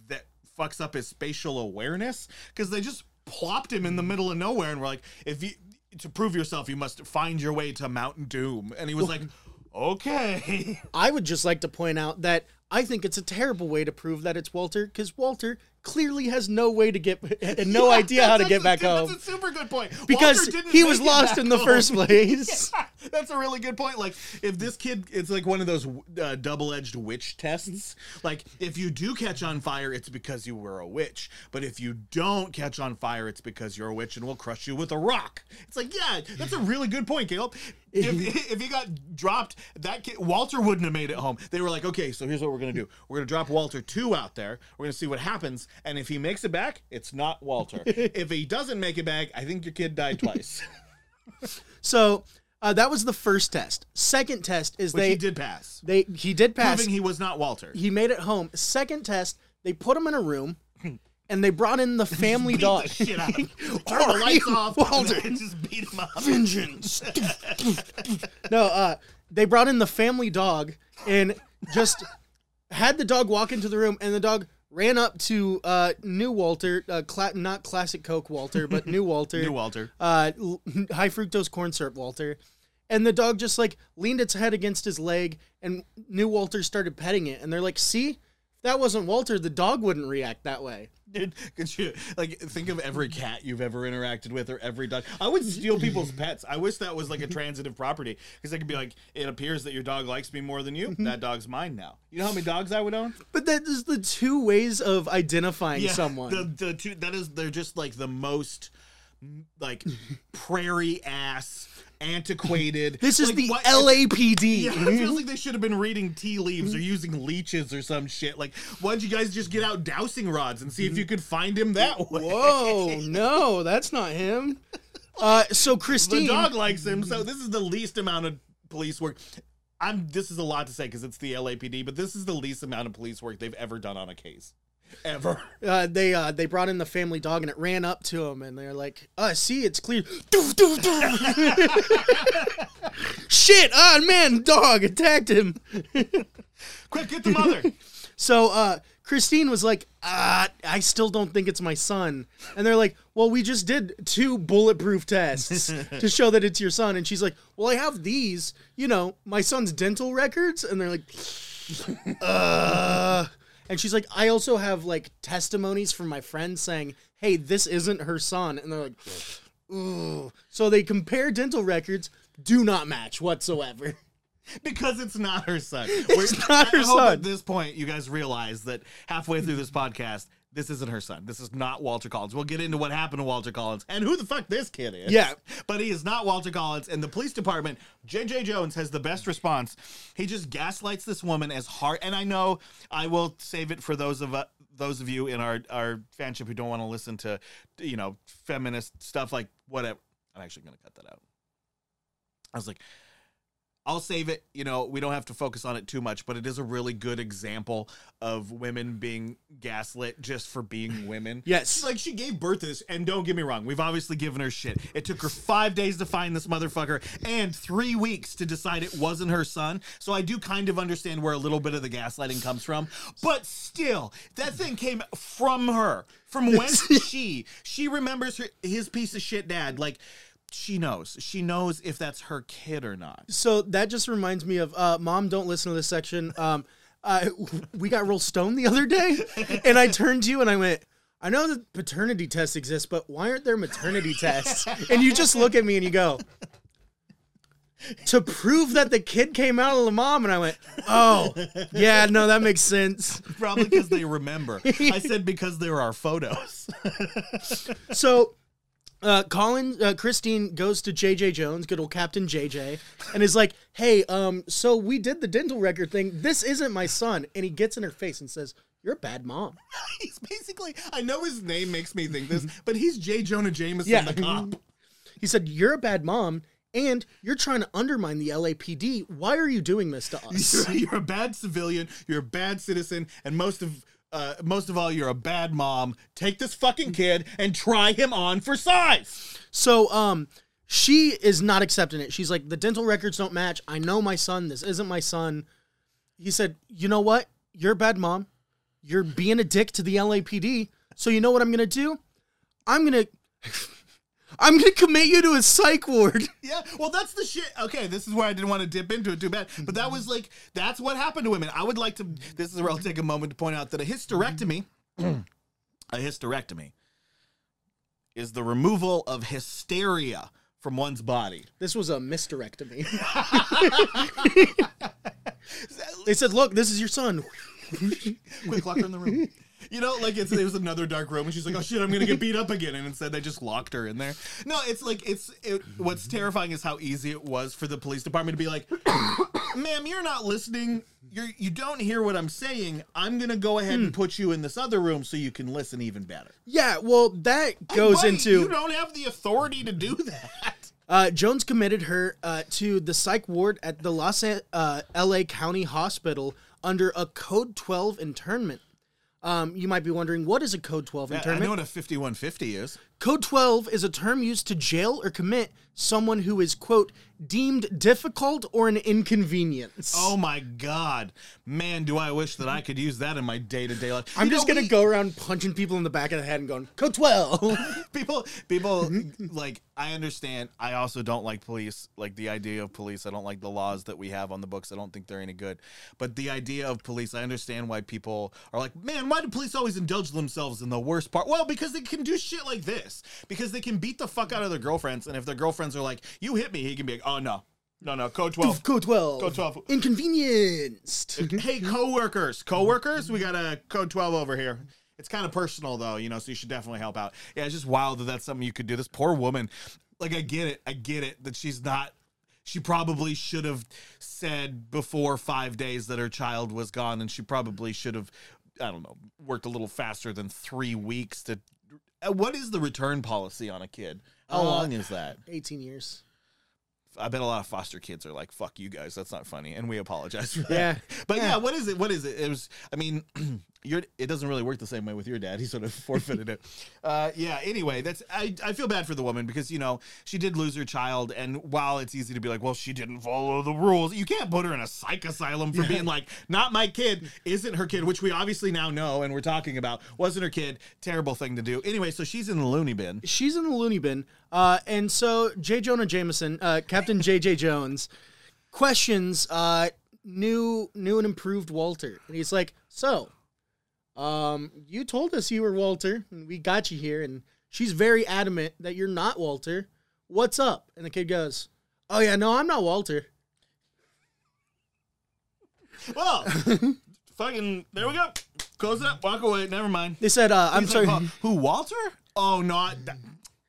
that fucks up his spatial awareness because they just plopped him in the middle of nowhere and were like, "If you to prove yourself, you must find your way to Mountain Doom," and he was like. Okay. I would just like to point out that I think it's a terrible way to prove that it's Walter because Walter clearly has no way to get and no Yeah, idea how to get back home That's a super good point. because he was lost in the home. first place. That's a really good point. Like, if this kid, it's like one of those uh, double-edged witch tests. Like, if you do catch on fire, it's because you were a witch. But if you don't catch on fire, it's because you're a witch and we'll crush you with a rock. It's like, yeah, that's a really good point, Caleb. If, if he got dropped, that kid, Walter wouldn't have made it home. They were like, okay, so here's what we're gonna do. We're gonna drop Walter two out there. We're gonna see what happens, and if he makes it back, it's not Walter. if he doesn't make it back, I think your kid died twice. So uh, that was the first test. Second test is Which they he did pass. they he did pass. proving he was not Walter. he made it home. Second test, they put him in a room. And they brought in the family Beat dog. the shit out of him. Turn the lights off. Walter? and just beat him up. vengeance. no, uh, they brought in the family dog and just had the dog walk into the room, and the dog ran up to uh, new Walter, uh, cla- not classic Coke Walter, but new Walter, New Walter. uh, l- high fructose corn syrup Walter. And the dog just like leaned its head against his leg, and new Walter started petting it. And they're like, "See, that wasn't Walter, the dog wouldn't react that way." Dude, could you like think of every cat you've ever interacted with or every dog? I would steal people's pets. I wish that was like a transitive property because it could be like, it appears that your dog likes me more than you. That dog's mine now. You know how many dogs I would own? But that is the two ways of identifying someone. The the two that is they're just like the most like prairie ass antiquated. this is like, the what- LAPD. Yeah, it feels mm-hmm. like they should have been reading tea leaves or mm-hmm. using leeches or some shit. Like, why'd you guys just get out dowsing rods and see if mm-hmm. you could find him that way? Whoa, no, that's not him. Uh, so The dog likes him, so this is the least amount of police work. I'm. This is a lot to say because it's the LAPD, but this is the least amount of police work they've ever done on a case, ever. uh, they uh, they brought in the family dog and it ran up to him and they're like, "Uh, see, it's clear." Doof, doof, doof. Shit! Ah, man, dog attacked him. Quick, get the mother. So uh, Christine was like, uh, I still don't think it's my son. And they're like, Well, we just did two bulletproof tests to show that it's your son. And she's like, Well, I have these, you know, my son's dental records. And they're like, Uh. And she's like, I also have like testimonies from my friends saying, Hey, this isn't her son. And they're like, Ooh. So they compare dental records, do not match whatsoever. because it's not her son. It's not her I hope son. At this point, you guys realize that halfway through this podcast, this isn't her son. This is not Walter Collins. We'll get into what happened to Walter Collins and who the fuck this kid is. Yeah. but he is not Walter Collins. And the police department, JJ Jones, has the best response. He just gaslights this woman as hard. And I know I will save it for those of uh, those of you in our our fanship who don't want to listen to you know feminist stuff like whatever. I'm actually gonna cut that out. I was like, I'll save it. You know, we don't have to focus on it too much, but it is a really good example of women being gaslit just for being women. Yes. Like she gave birth to this, and don't get me wrong, we've obviously given her shit. It took her five days to find this motherfucker and three weeks to decide it wasn't her son. So I do kind of understand where a little bit of the gaslighting comes from. But still, that thing came from her. From when she she remembers her his piece of shit dad. Like she knows. She knows if that's her kid or not. So that just reminds me of uh, mom. Don't listen to this section. Um, uh, we got real stoned the other day, and I turned to you and I went. I know that paternity tests exist, but why aren't there maternity tests? And you just look at me and you go, to prove that the kid came out of the mom. And I went, oh, yeah, no, that makes sense. Probably because they remember. I said because there are photos. So, uh, Colin, uh, Christine goes to JJ Jones, good old Captain JJ, and is like, "Hey, um, so we did the dental record thing. This isn't my son." And he gets in her face and says, "You're a bad mom." he's basically I know his name makes me think this, but he's J. Jonah Jameson, Yeah. the cop. He said, "You're a bad mom." And you're trying to undermine the LAPD. Why are you doing this to us? You're, you're a bad civilian. You're a bad citizen, and most of uh, most of all, you're a bad mom. Take this fucking kid and try him on for size. So, um, she is not accepting it. She's like, the dental records don't match. I know my son. This isn't my son. He said, you know what? You're a bad mom. You're being a dick to the LAPD. So you know what I'm gonna do? I'm gonna, I'm gonna commit you to a psych ward. Yeah, well, that's the shit. Okay, this is where I didn't want to dip into it too bad, but that was like that's what happened to women. I would like to. This is where I'll take a moment to point out that a hysterectomy, a hysterectomy, is the removal of hysteria from one's body. This was a mysterectomy. they said, look, this is your son. Quick, lock her in the room. You know, like it's it was another dark room, and she's like, "Oh shit, I'm gonna get beat up again." And instead, they just locked her in there. No, it's like it's it, what's terrifying is how easy it was for the police department to be like, "Ma'am, you're not listening. You're you don't hear what I'm saying. I'm gonna go ahead and put you in this other room so you can listen even better." Yeah, well, that goes Buddy, into you don't have the authority to do that. Uh, Jones committed her uh, to the psych ward at the Los An- uh, L.A. County Hospital under a Code 12 internment. Um, you might be wondering, what is a Code 12 I internment? I know what a 5150 is. Code 12 is a term used to jail or commit someone who is, quote, deemed difficult or an inconvenience. Oh my god, man! Do I wish that I could use that in my day to day life? I'm You just going to we- go around punching people in the back of the head and going, Code 12. people people like i understand i also don't like police like the idea of police i don't like the laws that we have on the books i don't think they're any good but the idea of police i understand why people are like man why do police always indulge themselves in the worst part well because they can do shit like this because they can beat the fuck out of their girlfriends and if their girlfriends are like you hit me he can be like oh no. No no. Code 12 Code 12. Code 12. Inconvenienced. hey coworkers. Coworkers? We got a code 12 over here. It's kind of personal though you know so you should definitely help out. Yeah it's just wild that that's something you could do. This poor woman like i get it. I get it that she's not she probably should have said before five days that her child was gone and she probably should have i don't know worked a little faster than three weeks to Uh, what is the return policy on a kid how Uh, long is that 18 years. I bet a lot of foster kids are like, "Fuck you guys, that's not funny," and we apologize for that. Yeah. but yeah. Yeah. what is it? What is it? It was. I mean, you're. It doesn't really work the same way with your dad. He sort of forfeited it. Uh, yeah. Anyway, that's. I. I feel bad for the woman because you know she did lose her child, and while it's easy to be like, "Well, she didn't follow the rules," you can't put her in a psych asylum for being like, "Not my kid, isn't her kid," which we obviously now know and we're talking about wasn't her kid. Terrible thing to do. Anyway, so she's in the loony bin. she's in the loony bin. Uh, and so J. Jonah Jameson, uh, Captain J.J. Jones, questions uh, new, new and improved Walter, and he's like, "So, um, you told us you were Walter, and we got you here, and she's very adamant that you're not Walter. What's up?" And the kid goes, "Oh yeah, no, I'm not Walter." Well, fucking there we go. Close it up. Walk away. Never mind. They said, uh, "I'm He's sorry." like, "Huh, who Walter? Oh, not that,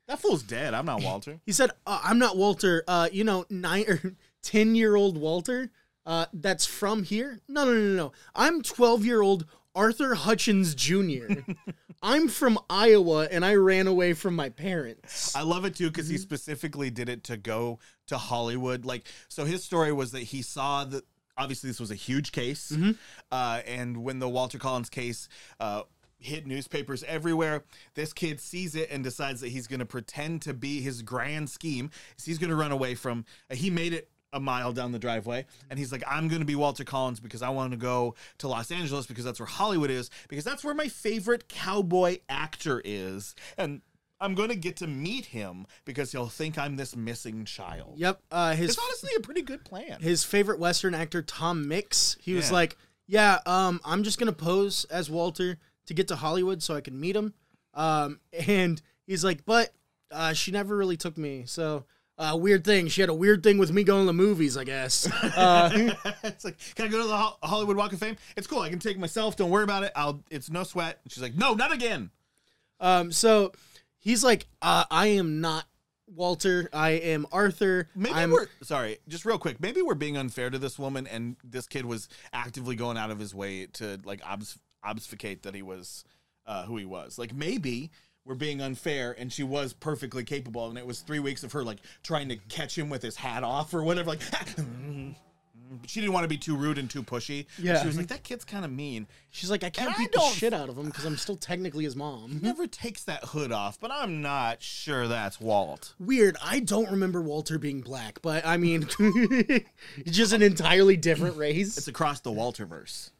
that fool's dead. I'm not Walter. He said, uh, "I'm not Walter. Uh, you know, nine or ten year old Walter. Uh, that's from here. No, no, no, no. I'm twelve year old Arthur Hutchens Jr. I'm from Iowa and I ran away from my parents. I love it too because he specifically did it to go to Hollywood. Like, so his story was that he saw that obviously this was a huge case, uh, and when the Walter Collins case uh, hit newspapers everywhere, this kid sees it and decides that he's going to pretend to be his grand scheme. He's going to run away from. Uh, he made it. A mile down the driveway, and he's like, I'm going to be Walter Collins because I want to go to Los Angeles because that's where Hollywood is, because that's where my favorite cowboy actor is. And I'm going to get to meet him because he'll think I'm this missing child. Yep. Uh, his It's honestly a pretty good plan. his favorite Western actor Tom Mix. He was Yeah. like, "Yeah, um, I'm just gonna pose as Walter to get to Hollywood so I can meet him." Um, and he's like, "But uh, she never really took me, so." Uh, weird thing. She had a weird thing with me going to the movies, I guess. Uh, it's like, can I go to the Ho- Hollywood Walk of Fame? It's cool. I can take myself. Don't worry about it. I'll. It's no sweat. And she's like, no, not again. um, so he's like, uh, I am not Walter. I am Arthur. Maybe I'm, we're sorry. Just real quick. Maybe we're being unfair to this woman, and this kid was actively going out of his way to like obf- obfuscate that he was uh, who he was. Like maybe. We're being unfair, and she was perfectly capable, and it was three weeks of her like trying to catch him with his hat off or whatever. Like, she didn't want to be too rude and too pushy. Yeah. she was like, "That kid's kind of mean." She's like, I can't And I beat the shit out of him because I'm still technically his mom. He never takes that hood off, but I'm not sure that's Walt. Weird. I don't remember Walter being black, but I mean, it's just an entirely different race. It's across the Walterverse.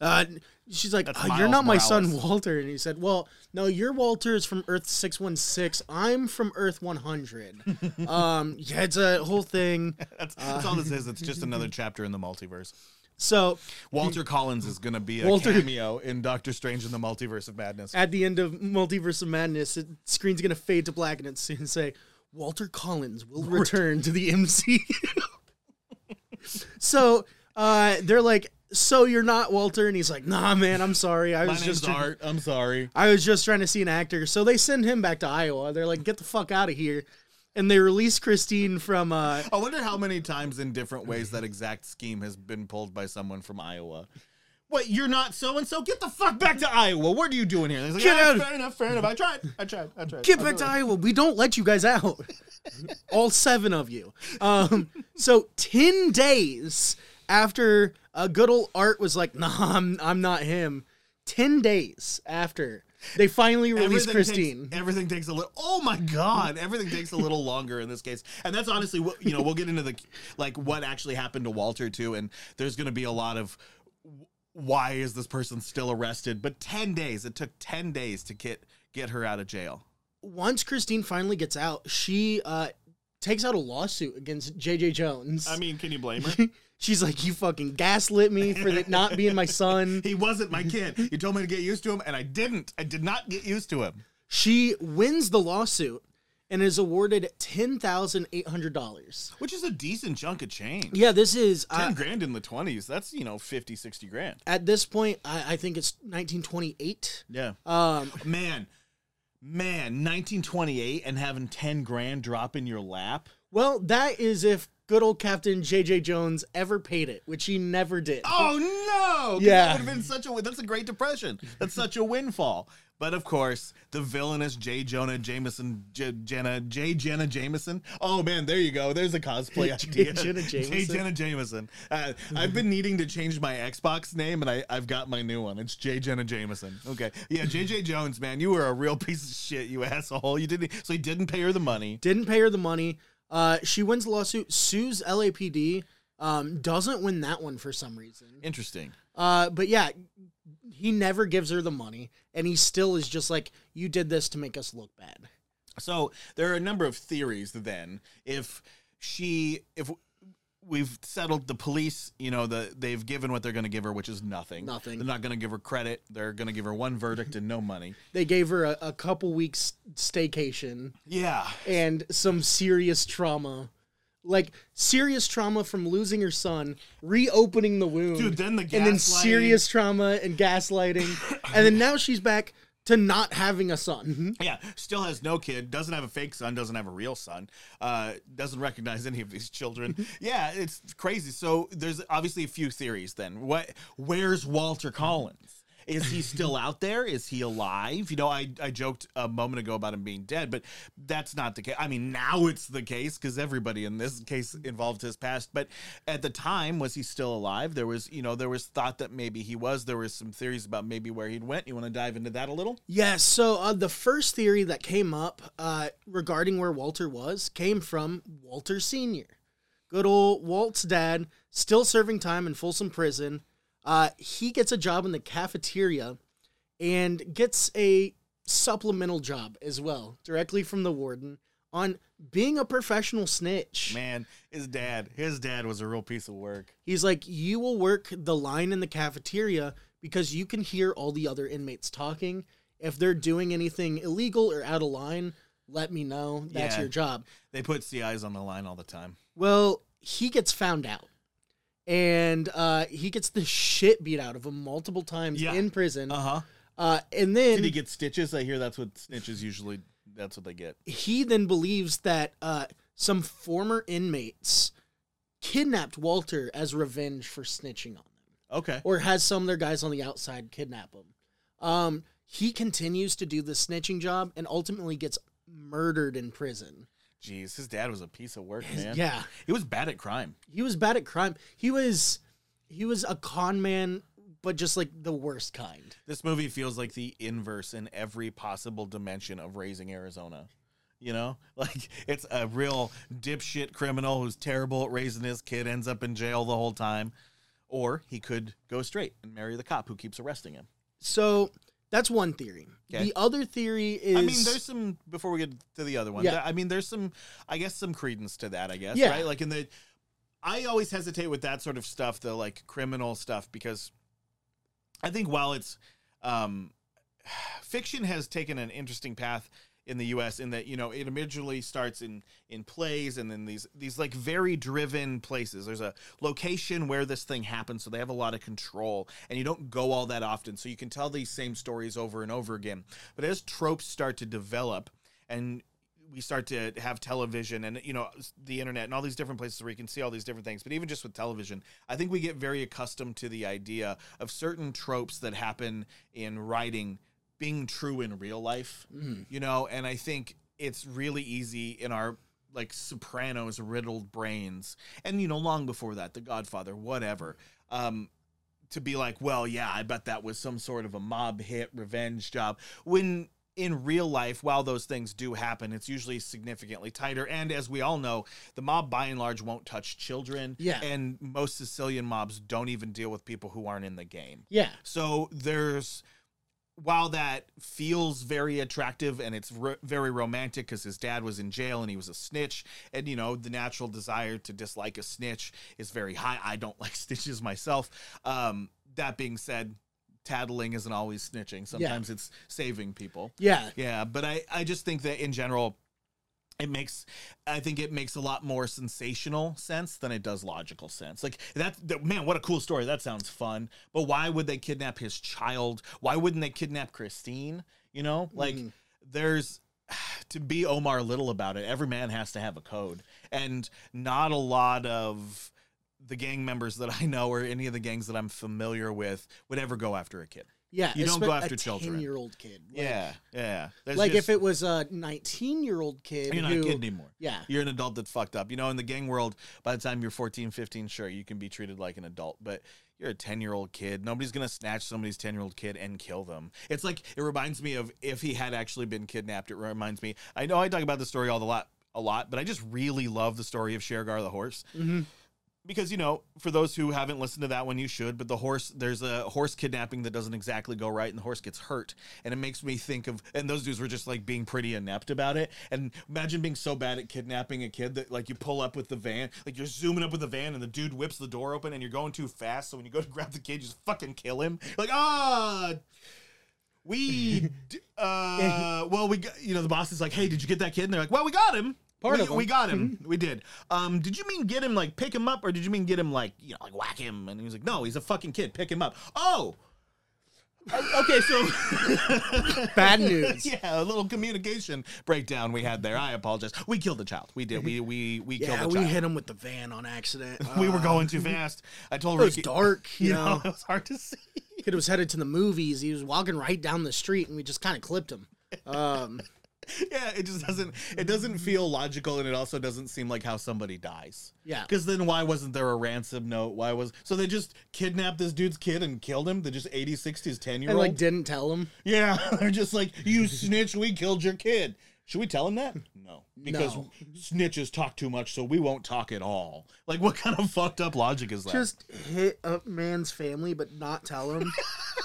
Uh, she's like, "Oh, "You're not my son, Walter," and he said, "Well, no, your Walter is from Earth six one six. I'm from Earth one hundred. um, yeah, it's a whole thing. That's, that's all this is. It's just another chapter in the multiverse. So Walter Collins is going to be a Walter- cameo in Doctor Strange in the Multiverse of Madness. at the end of Multiverse of Madness, it, screen's gonna fade to black, and it's gonna say, "Walter Collins will return to the MCU." so uh, they're like, "So you're not Walter?" And he's like, "Nah, man, I'm sorry. I My was name's just Art. I'm sorry. I was just trying to see an actor." So they send him back to Iowa. They're like, "Get the fuck out of here." And they release Christine from uh, I wonder how many times in different ways that exact scheme has been pulled by someone from Iowa. What, you're not so and so? Get the fuck back to Iowa. What are you doing here? He's like, Get "Ah, out." Fair enough, fair enough. I tried. I tried. I tried. Get I'll back to. Iowa. We don't let you guys out. All seven of you. Um, so ten days after uh, good old Art was like, "Nah, I'm I'm not him." Ten days after they finally released Everything Christine. Takes, everything takes a little. Oh my god! Everything takes a little longer in this case, and that's honestly what you know. We'll get into the like what actually happened to Walter too, and there's going to be a lot of why is this person still arrested? But ten days. It took ten days to get get her out of jail. Once Christine finally gets out, she uh, takes out a lawsuit against JJ Jones. I mean, can you blame her? She's like, "You fucking gaslit me for not being my son." he wasn't my kid. You told me to get used to him, and I didn't. I did not get used to him. She wins the lawsuit and is awarded ten thousand eight hundred dollars. Which is a decent chunk of change. Yeah, this is 10 uh, grand in the 20s. That's, you know, 50, 60 grand. at this point. I, I think it's 1928. Yeah. Um, Man, man, 1928 and having 10 grand drop in your lap. well, that is if good old Captain JJ Jones ever paid it, which he never did. Oh no! Yeah. that would have been such a that's a great depression. That's such a windfall. But of course, the villainous J. Jonah Jameson, J. Jenna, J. Jenna Jameson. Oh man, there you go. There's a cosplay J. idea. Jenna J. Jenna Jameson. Uh, I've been needing to change my Xbox name, and I, I've got my new one. It's J. Jenna Jameson. Okay, yeah, J.J. Jones, man, you were a real piece of shit, you asshole. You didn't. So he didn't pay her the money. Didn't pay her the money. Uh, she wins the lawsuit, sues LAPD. Um, doesn't win that one for some reason. Interesting. Uh, but yeah, he never gives her the money, and he still is just like, "You did this to make us look bad." So there are a number of theories then. If she, if we've settled the police, you know, the they've given what they're going to give her, which is nothing. Nothing. They're not going to give her credit. They're going to give her one verdict and no money. They gave her a, a couple weeks staycation Yeah. and some serious trauma. Like serious trauma from losing her son, reopening the wound, Dude, then the and then serious trauma and gaslighting, and then now she's back to not having a son. Yeah, still has no kid, doesn't have a fake son, doesn't have a real son, uh, doesn't recognize any of these children. yeah, it's crazy. So there's obviously a few theories then. What where's Walter Collins? Is he still out there? Is he alive? You know, I, I joked a moment ago about him being dead, but that's not the case. I mean, now it's the case because everybody in this case involved his past. But at the time, was he still alive? There was, you know, there was thought that maybe he was. There was some theories about maybe where he'd went. You want to dive into that a little? Yes. So uh, the first theory that came up uh, regarding where Walter was came from Walter Senior, good old Walt's dad, still serving time in Folsom Prison. Uh, he gets a job in the cafeteria and gets a supplemental job as well, directly from the warden, on being a professional snitch. Man, his dad, his dad was a real piece of work. He's like, you will work the line in the cafeteria because you can hear all the other inmates talking. If they're doing anything illegal or out of line, let me know. That's Yeah. your job. They put CIs on the line all the time. Well, he gets found out. And uh, he gets the shit beat out of him multiple times Yeah. in prison. Uh huh. Uh, and then Did he get stitches? I hear that's what snitches usually. That's what they get. he then believes that uh, some former inmates kidnapped Walter as revenge for snitching on them. Okay. or has some of their guys on the outside kidnap him. Um, he continues to do the snitching job and ultimately gets murdered in prison. Jeez, his dad was a piece of work, man. Yeah, He was bad at crime. he was bad at crime. He was he was a con man, but just like the worst kind. This movie feels like the inverse in every possible dimension of raising Arizona. You know, like it's a real dipshit criminal who's terrible at raising his kid, ends up in jail the whole time, or he could go straight and marry the cop who keeps arresting him. So that's one theory. Okay. The other theory is I mean, there's some before we get to the other one. Yeah. I mean, there's some, I guess, some credence to that. I guess, Yeah. right? Like in the, I always hesitate with that sort of stuff, the like criminal stuff, because I think while it's, um, fiction has taken an interesting path in the U.S. in that you know it originally starts in in plays and then these these like very driven places. There's a location where this thing happens, so they have a lot of control, and you don't go all that often, so you can tell these same stories over and over again. But as tropes start to develop and we start to have television and you know the internet and all these different places where you can see all these different things but even just with television i think we get very accustomed to the idea of certain tropes that happen in writing being true in real life Mm. you know and i think it's really easy in our like sopranos riddled brains and you know long before that the godfather whatever um to be like well yeah i bet that was some sort of a mob hit revenge job when in real life while those things do happen it's usually significantly tighter and as we all know the mob by and large won't touch children Yeah. and most sicilian mobs don't even deal with people who aren't in the game yeah, so there's while that feels very attractive and it's r- very romantic because his dad was in jail and he was a snitch and you know the natural desire to dislike a snitch is very high. I don't like snitches myself. Um that being said tattling isn't always snitching. Sometimes it's saving people. Yeah. yeah but i i just think that in general it makes i think it makes a lot more sensational sense than it does logical sense. Like that, that man what a cool story. That sounds fun. But why would they kidnap his child? Why wouldn't they kidnap christine? You know like Mhm. there's to be omar little about it every man has to have a code. And not a lot of the gang members that i know or any of the gangs that i'm familiar with would ever go after a kid Yeah, You don't go after a children. Ten-year-old kid. Like- yeah yeah There's like just- if it was a nineteen-year-old kid you're not who, a kid anymore yeah, you're an adult that's fucked up. You know, in the gang world, by the time you're 14, 15, sure, you can be treated like an adult, but you're a 10 year old kid. Nobody's going to snatch somebody's 10 year old kid and kill them. It's like, it reminds me of if he had actually been kidnapped. It reminds me, I know I talk about the story all the lot, a lot, but I just really love the story of Shergar the horse Mhm. Because you know for those who haven't listened to that one you should but the horse there's a horse kidnapping that doesn't exactly go right and the horse gets hurt. And it makes me think of and those dudes were just like being pretty inept about it. And imagine being so bad at kidnapping a kid that like you pull up with the van like you're zooming up with the van and the dude whips the door open and you're going too fast so when you go to grab the kid you just fucking kill him. Like ah we uh well we got you know the boss is like hey did you get that kid? And they're like well we got him Part we, of we got him. We did. Um, did you mean get him like pick him up, or did you mean get him like you know like whack him? And he was like, no, he's a fucking kid. Pick him up. Oh, okay, so Bad news. yeah, a little communication breakdown we had there. I apologize. We killed the child. We did. We we we killed Yeah, the we child. hit him with the van on accident. we were Uh, going too fast. I told It was dark, you You know. know, it was hard to see. Kid was headed to the movies. He was walking right down the street, and we just kind of clipped him. Um, Yeah, it just doesn't. It doesn't feel logical, and it also doesn't seem like how somebody dies. yeah, Because then why wasn't there a ransom note? Why was so they just kidnapped this dude's kid and killed him? They just 80, 60, his 10-year-old. like didn't tell him. yeah, they're just like, you snitch, we killed your kid. Should we tell him that? No. Because No. snitches talk too much, so we won't talk at all. Like, what kind of fucked up logic is that? Just hit a man's family, but not tell him.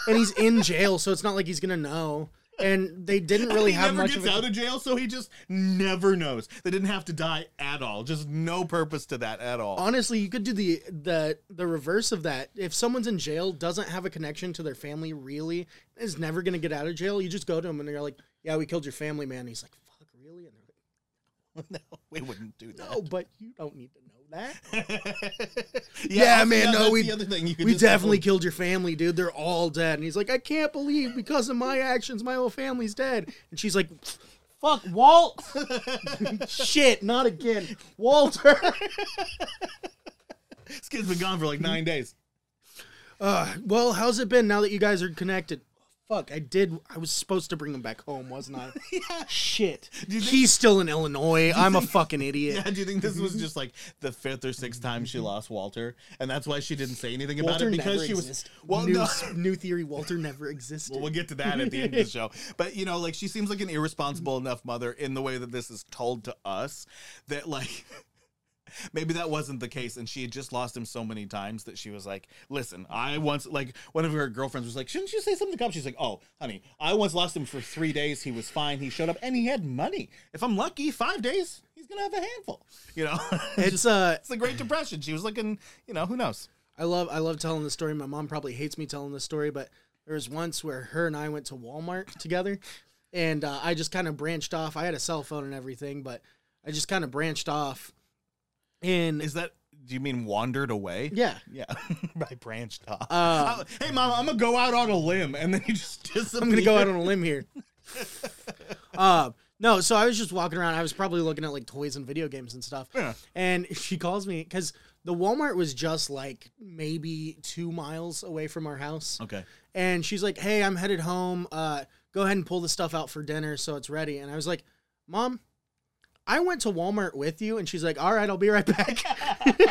and he's in jail, so it's not like he's gonna know. And they didn't really have never much gets of a out of jail, so he just never knows. They didn't have to die at all. Just no purpose to that at all. honestly you could do the the the reverse of that if someone's in jail doesn't have a connection to their family really is never going to get out of jail you just go to them and they're like yeah we killed your family man he's like fuck really and they're like no, we wouldn't do that. no but you don't need to know that? Yeah, Yeah, man, no, we- the other thing. You we definitely killed your family dude. They're all dead. And he's like i can't believe because of my actions my whole family's dead. And she's like fuck walt. Shit not again. Walter. This kid's been gone for like nine days. Uh, well, how's it been now that you guys are connected? Fuck, I did. I was supposed to bring him back home, wasn't I? yeah. Shit. think- He's still in Illinois. I'm a fucking idiot. Yeah, do you think this was just like the fifth or sixth time she lost Walter, and that's why she didn't say anything about Walter it because she was existed. well, new, no. new theory. Walter never existed. Well, we'll get to that at the end of the show. But you know, like she seems like an irresponsible enough mother in the way that this is told to us that like maybe that wasn't the case and she had just lost him so many times that she was like, "Listen, I once like one of her girlfriends was like, "Shouldn't you say something to cop?" She's like, "Oh, honey, I once lost him for 3 days. He was fine. He showed up and he had money. If I'm lucky, 5 days, he's going to have a handful." You know? it's uh, it's the Great Depression. She was looking, you know, who knows. I love I love telling the story. My mom probably hates me telling this story, but there was once where her and I went to Walmart together, and uh, I just kind of branched off. I had a cell phone and everything, but I just kind of branched off. And Is that do you mean wandered away? yeah, Yeah, I branched off. Uh, hey, mom, I'm gonna go out on a limb, and then you just disappear. I'm gonna go out on a limb here. uh, no, so I was just walking around. I was probably looking at like toys and video games and stuff. Yeah. And she calls me because the Walmart was just like maybe two miles away from our house. Okay. And she's like, "Hey, I'm headed home. Uh, go ahead and pull the stuff out for dinner so it's ready." And I was like, "Mom, I went to Walmart with you." And she's like, "All right, I'll be right back."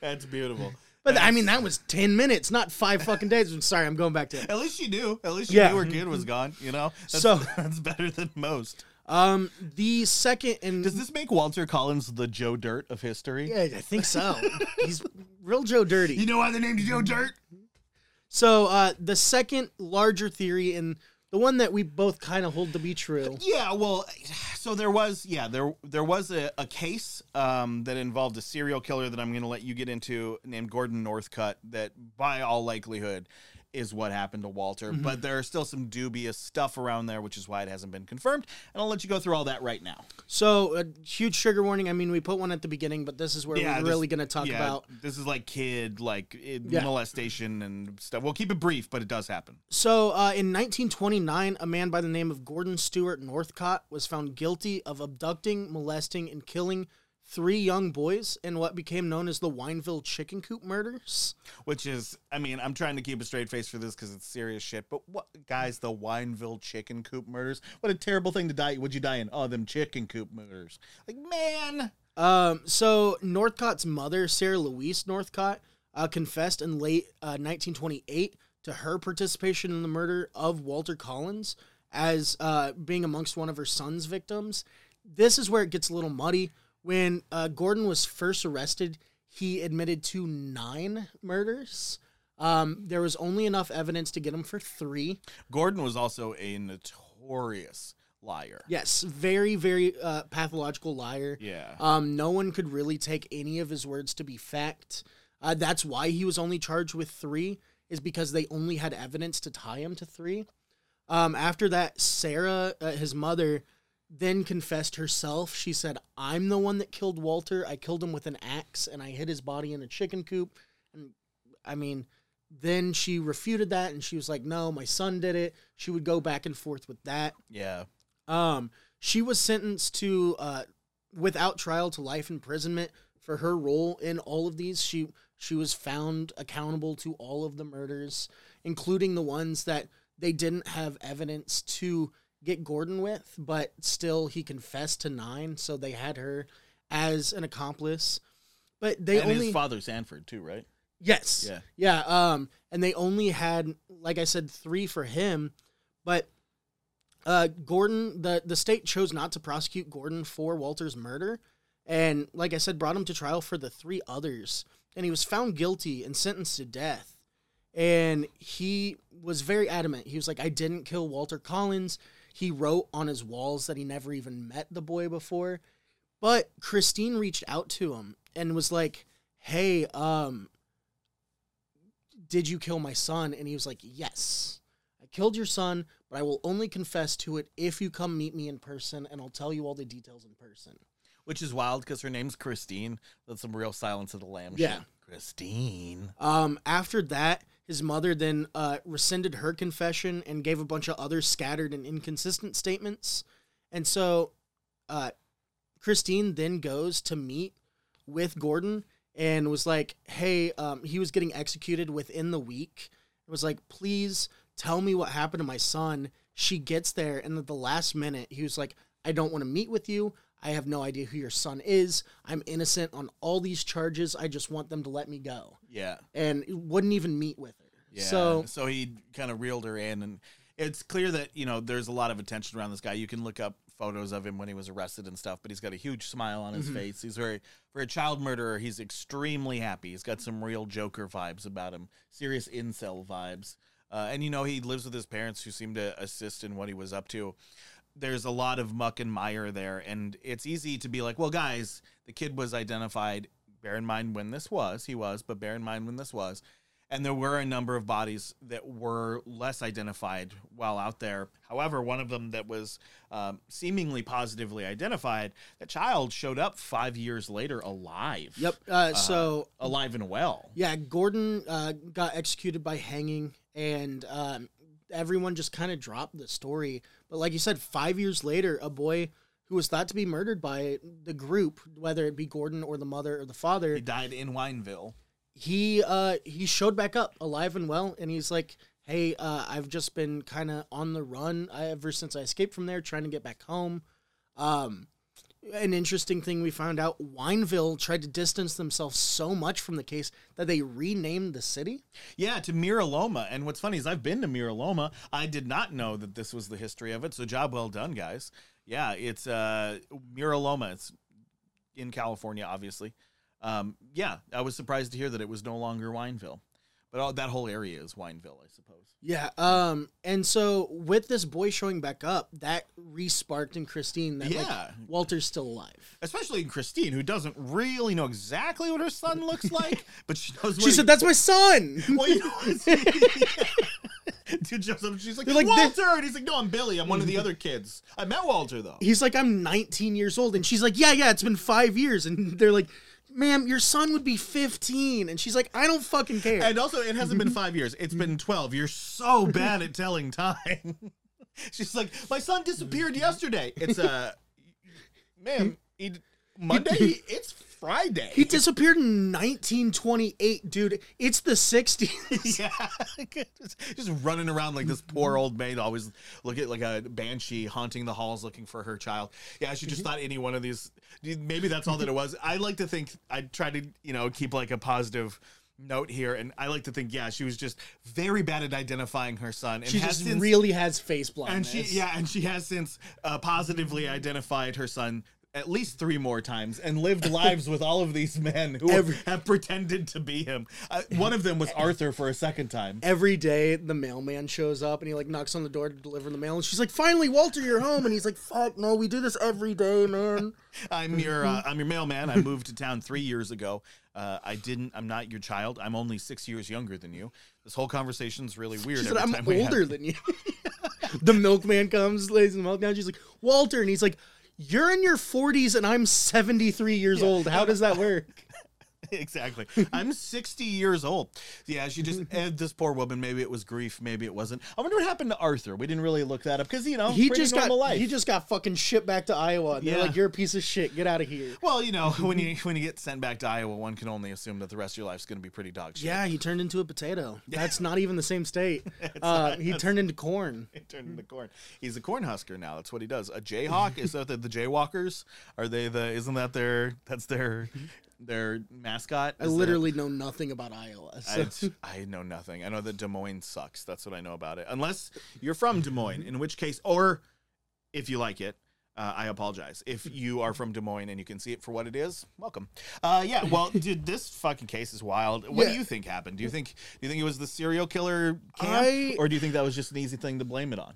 That's beautiful. but I mean, that was ten minutes, not five fucking days. I'm sorry, I'm going back to it. At least you knew. At least you Yeah. knew her kid was gone. You know. That's, So- that's better than most. Um, the second and Does this make Walter Collins the Joe Dirt of history? Yeah, I think so. He's real Joe Dirty. You know why the named you Joe Dirt? So uh, the second larger theory, and the one that we both kind of hold to be true. Yeah, well, so there was, yeah, there there was a, a case um, that involved a serial killer that I'm going to let you get into named Gordon Northcott. That, by all likelihood, is what happened to Walter. Mm-hmm. But there are still some dubious stuff around there, which is why it hasn't been confirmed. And I'll let you go through all that right now. So a huge trigger warning. I mean, we put one at the beginning, but this is where Yeah, we're this- really going to talk yeah, about. this is like kid, like it, Yeah. molestation and stuff. We'll keep it brief, but it does happen. So uh, in 1929, a man by the name of Gordon Stewart Northcott was found guilty of abducting, molesting, and killing three young boys in what became known as the Wineville chicken coop murders. Which is, I mean, I'm trying to keep a straight face for this because it's serious shit. But what, guys, the Wineville chicken coop murders? What a terrible thing to die. Would you die in? Oh, them chicken coop murders. Like, man. Um, so Northcott's mother, Sarah Louise Northcott, uh, confessed in late uh, 1928 to her participation in the murder of Walter Collins as uh, being amongst one of her son's victims. This is where it gets a little muddy. When uh, Gordon was first arrested, he admitted to nine murders. Um, there was only enough evidence to get him for three. Gordon was also a notorious liar. Yes, very, very uh, pathological liar. Yeah. Um, no one could really take any of his words to be fact. Uh, that's why he was only charged with three, is because they only had evidence to tie him to three. Um, after that, Sarah, uh, his mother, then confessed herself. She said, I'm the one that killed Walter. I killed him with an axe and I hid his body in a chicken coop. And I mean, then she refuted that and she was like, no, my son did it. She would go back and forth with that. Yeah. Um, she was sentenced to uh, without trial to life imprisonment for her role in all of these. She she was found accountable to all of the murders, including the ones that they didn't have evidence to get Gordon with, but still he confessed to nine, so they had her as an accomplice. But they and only his father Sanford too, right? Yes. Yeah. Yeah. Um, and they only had, like I said, three for him, but uh, Gordon, the the state chose not to prosecute Gordon for Walter's murder, and like I said, brought him to trial for the three others, and he was found guilty and sentenced to death. And he was very adamant. He was like, "I didn't kill Walter Collins." He wrote on his walls that he never even met the boy before. But Christine reached out to him and was like, "Hey, um, did you kill my son? And he was like, Yes, I killed your son, but I will only confess to it if you come meet me in person and I'll tell you all the details in person. Which is wild because her name's Christine. That's some real Silence of the Lambs. Yeah. shit. Christine. Um, after that, his mother then uh, rescinded her confession and gave a bunch of other scattered and inconsistent statements. And so uh, Christine then goes to meet with Gordon and was like, hey, um, he was getting executed within the week. It was like, please tell me what happened to my son. She gets there, and at the last minute, he was like, I don't want to meet with you. I have no idea who your son is. I'm innocent on all these charges. I just want them to let me go. Yeah. And wouldn't even meet with her. Yeah. So so he kind of reeled her in, and it's clear that you know there's a lot of attention around this guy. You can look up photos of him when he was arrested and stuff, but he's got a huge smile on his Mhm. face. He's very for a child murderer. He's extremely happy. He's got some real Joker vibes about him, serious incel vibes. Uh, and you know he lives with his parents who seem to assist in what he was up to. There's a lot of muck and mire there, and it's easy to be like, well, guys, the kid was identified. Bear in mind when this was, he was, but bear in mind when this was and there were a number of bodies that were less identified while out there. However, one of them that was um, seemingly positively identified, that child showed up five years later alive. Yep. Uh, so alive and well. yeah, Gordon uh, got executed by hanging, and um, everyone just kind of dropped the story. But like you said, five years later, a boy who was thought to be murdered by the group, whether it be Gordon or the mother or the father, He died in Wineville. he uh he showed back up alive and well and he's like hey uh i've just been kind of on the run ever since i escaped from there trying to get back home um an interesting thing we found out wineville tried to distance themselves so much from the case that they renamed the city Yeah, to Mira Loma. And what's funny is I've been to Mira Loma. I did not know that this was the history of it. So job well done, guys. Yeah, it's uh Mira Loma. It's in California, obviously. Um, yeah, I was surprised to hear that it was no longer Wineville. But all, that whole area is Wineville, I suppose. yeah um and so with this boy showing back up that re-sparked in christine that like Yeah. walter's still alive Especially in Christine, who doesn't really know exactly what her son looks like, but she knows. she said he- that's my son Well, you know, it's- Dude, Joseph, she's like, like, Walter, and he's like, no, I'm Billy. I'm one of the other kids. I met Walter though. he's like, I'm 19 years old. And she's like, Yeah, yeah, it's been five years. And they're like, Ma'am, your son would be 15. And she's like, I don't fucking care. And also, it hasn't been five years. It's been 12. You're so bad at telling time. She's like, my son disappeared yesterday. It's, uh, ma'am, he, Monday, it's Friday. he disappeared in 1928, dude. It's the 60s. yeah. just, running around like this poor old maid, always look at like a banshee haunting the halls looking for her child. Yeah, she just thought any one of these, maybe that's all that it was. I like to think, I try to, you know, keep like a positive note here. And I like to think, yeah, she was just very bad at identifying her son. And She has just since, really has face and blindness. she, yeah, and she has since uh, positively identified her son at least three more times and lived lives with all of these men who Every- have pretended to be him. Uh, one of them was Arthur for a second time. Every day, the mailman shows up and he like knocks on the door to deliver the mail. And she's like, "Finally, Walter, you're home." And he's like, "Fuck no, we do this every day, man." I'm your uh, I'm your mailman. I moved to town three years ago. Uh, I didn't. I'm not your child. I'm only six years younger than you. This whole conversation's really weird. She said, "I'm we have- older than you." the milkman comes, lays the milk down. She's like, "Walter," and he's like, "You're in your 40s and I'm 73 years old. How does that work?" exactly. I'm 60 years old. Yeah, she just and this poor woman. Maybe it was grief. Maybe it wasn't. I wonder what happened to Arthur. We didn't really look that up because you know he just got life. he just got fucking shipped back to Iowa. And They're Yeah. like, you're a piece of shit. Get out of here. well, you know, when you when you get sent back to Iowa, one can only assume that the rest of your life's going to be pretty dog shit. Yeah, he turned into a potato. That's not even the same state. Uh, he turned into corn. He turned into corn. He's a corn husker now. That's what he does. A Jayhawk is that the, the Jaywalkers? Are they the? Isn't that their? That's their their mascot. I literally know nothing about Iowa. so- I, I know nothing. I know that Des Moines sucks. That's what I know about it. Unless you're from Des Moines, in which case, or if you like it, uh, I apologize. If you are from Des Moines and you can see it for what it is, welcome. Uh, yeah, well, dude, this fucking case is wild. What Yeah. do you think happened? Do you think do you think it was the serial killer camp, I- or do you think that was just an easy thing to blame it on?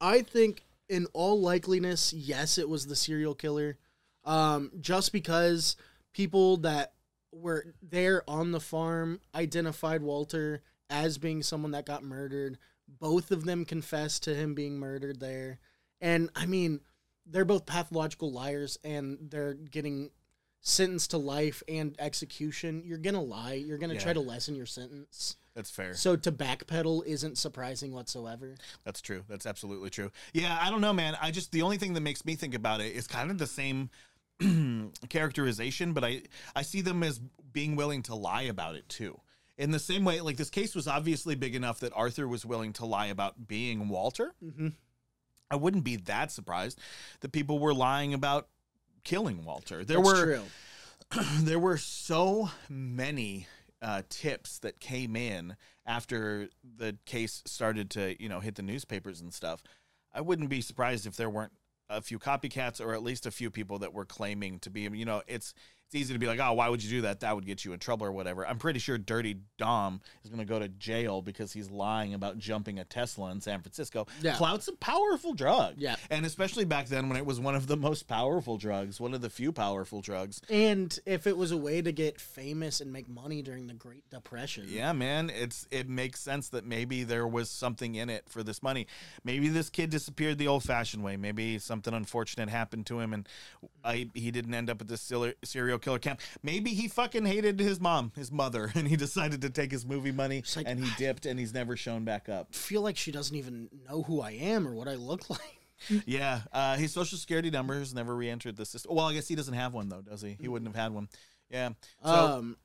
I think, in all likeliness, yes, it was the serial killer. Um, just because people that were there on the farm identified Walter as being someone that got murdered. Both of them confessed to him being murdered there. And I mean, they're both pathological liars and they're getting sentenced to life and execution. You're going to lie. You're going to Yeah. try to lessen your sentence. That's fair. So to backpedal isn't surprising whatsoever. That's true. That's absolutely true. Yeah, I don't know, man. I just the only thing that makes me think about it is kind of the same characterization, but I I see them as being willing to lie about it too. In the same way, like this case was obviously big enough that Arthur was willing to lie about being Walter. Mm-hmm. I wouldn't be that surprised that people were lying about killing Walter. There That's were true. there were so many uh, tips that came in after the case started to you know hit the newspapers and stuff. I wouldn't be surprised if there weren't a few copycats or at least a few people that were claiming to be. You know, it's it's easy to be like, oh, why would you do that? That would get you in trouble or whatever. I'm pretty sure Dirty Dom is going to go to jail because he's lying about jumping a Tesla in San Francisco. Yeah. Clout's a powerful drug. Yeah. And especially back then when it was one of the most powerful drugs, one of the few powerful drugs. And if it was a way to get famous and make money during the Great Depression, Yeah, man, it's it makes sense that maybe there was something in it for this money. Maybe this kid disappeared the old-fashioned way. Maybe something unfortunate happened to him, and uh, I, he didn't end up at this serial killer camp. Maybe he fucking hated his mom, his mother, and he decided to take his movie money like- and he dipped, and he's never shown back up. Feel like she doesn't even know who I am or what I look like. Yeah, uh, his social security number has never re-entered the system. Well, I guess he doesn't have one though, does he? He wouldn't have had one. Yeah. So um,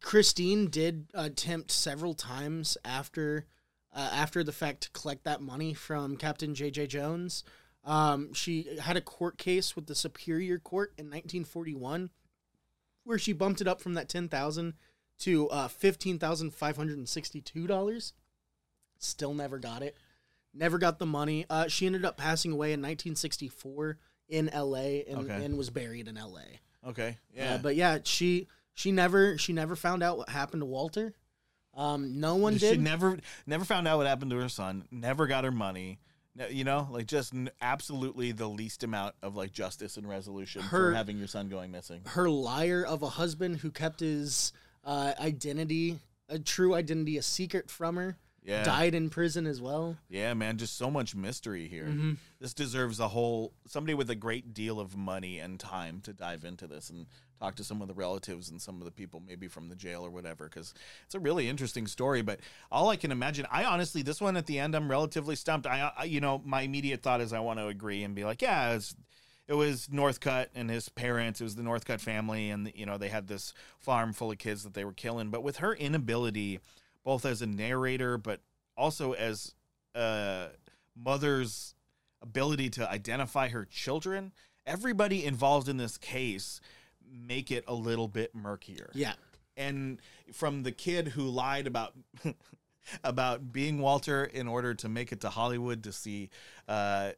Christine did attempt several times after uh, after the fact to collect that money from Captain J.J. Jones. Um, she had a court case with the Superior Court in 1941 where she bumped it up from that 10000 to uh, $15,562. Still never got it. Never got the money. Uh, she ended up passing away in 1964 in L.A. and, Okay. and was buried in L.A. okay. Yeah, Yeah. but yeah, she she never she never found out what happened to Walter. Um, no one she did. She never never found out what happened to her son never got her money Ne- you know like just n- absolutely the least amount of like justice and resolution for having your son going missing. Her liar of a husband who kept his uh, identity, a true identity, a secret from her, yeah died in prison as well. yeah man just so much mystery here Mm-hmm. this deserves a whole somebody with a great deal of money and time to dive into this and talk to some of the relatives and some of the people maybe from the jail or whatever because it's a really interesting story but all i can imagine i honestly this one at the end i'm relatively stumped i, I you know my immediate thought is i want to agree and be like yeah it's it was Northcott and his parents. It was the Northcott family, and you know they had this farm full of kids that they were killing. But with her inability, both as a narrator, but also as a mother's ability to identify her children, everybody involved in this case make it a little bit murkier. Yeah, and from the kid who lied about about being Walter in order to make it to Hollywood to see uh,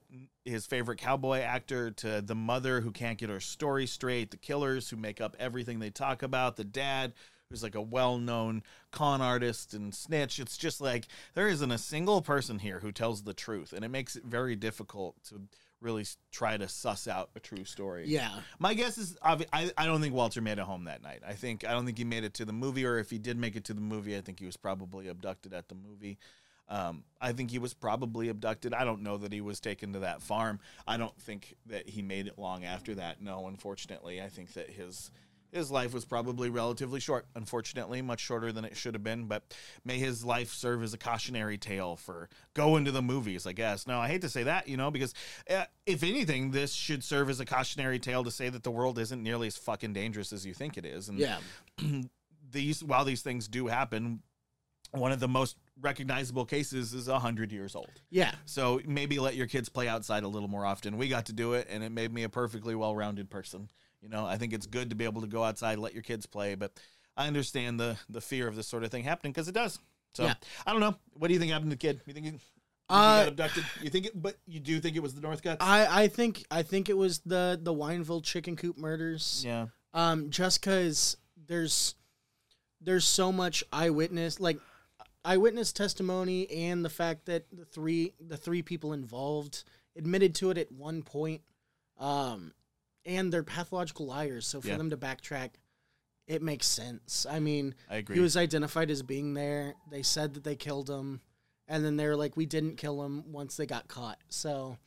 his favorite cowboy actor, to the mother who can't get her story straight, the killers who make up everything they talk about, the dad who's like a well-known con artist and snitch. It's just like there isn't a single person here who tells the truth, and it makes it very difficult to really try to suss out a true story. yeah. My guess is I, I don't think Walter made it home that night. I think I don't think he made it to the movie, or if he did make it to the movie, I think he was probably abducted at the movie. Um, I think he was probably abducted. I don't know that he was taken to that farm. I don't think that he made it long after that. No, unfortunately, I think that his his life was probably relatively short, unfortunately, much shorter than it should have been. But may his life serve as a cautionary tale for going to the movies, I guess. No, I hate to say that, you know, because uh, if anything, this should serve as a cautionary tale to say that the world isn't nearly as fucking dangerous as you think it is. And Yeah. these, while these things do happen, one of the most recognizable cases is 100 years old. Yeah. So maybe let your kids play outside a little more often. We got to do it, and it made me a perfectly well rounded person. You know, I think it's good to be able to go outside, let your kids play, but I understand the the fear of this sort of thing happening because it does. So Yeah. I don't know. What do you think happened to the kid? You think he, you Uh, got abducted? You think it? But you do think it was the Northcott? I, I think I think it was the the Wineville chicken coop murders. yeah. Um, just because there's there's so much eyewitness like eyewitness testimony and the fact that the three the three people involved admitted to it at one point, um, and they're pathological liars. So for Yeah. them to backtrack, it makes sense. I mean, I agree. he was identified as being there. They said that they killed him, and then they're like, we didn't kill him once they got caught. So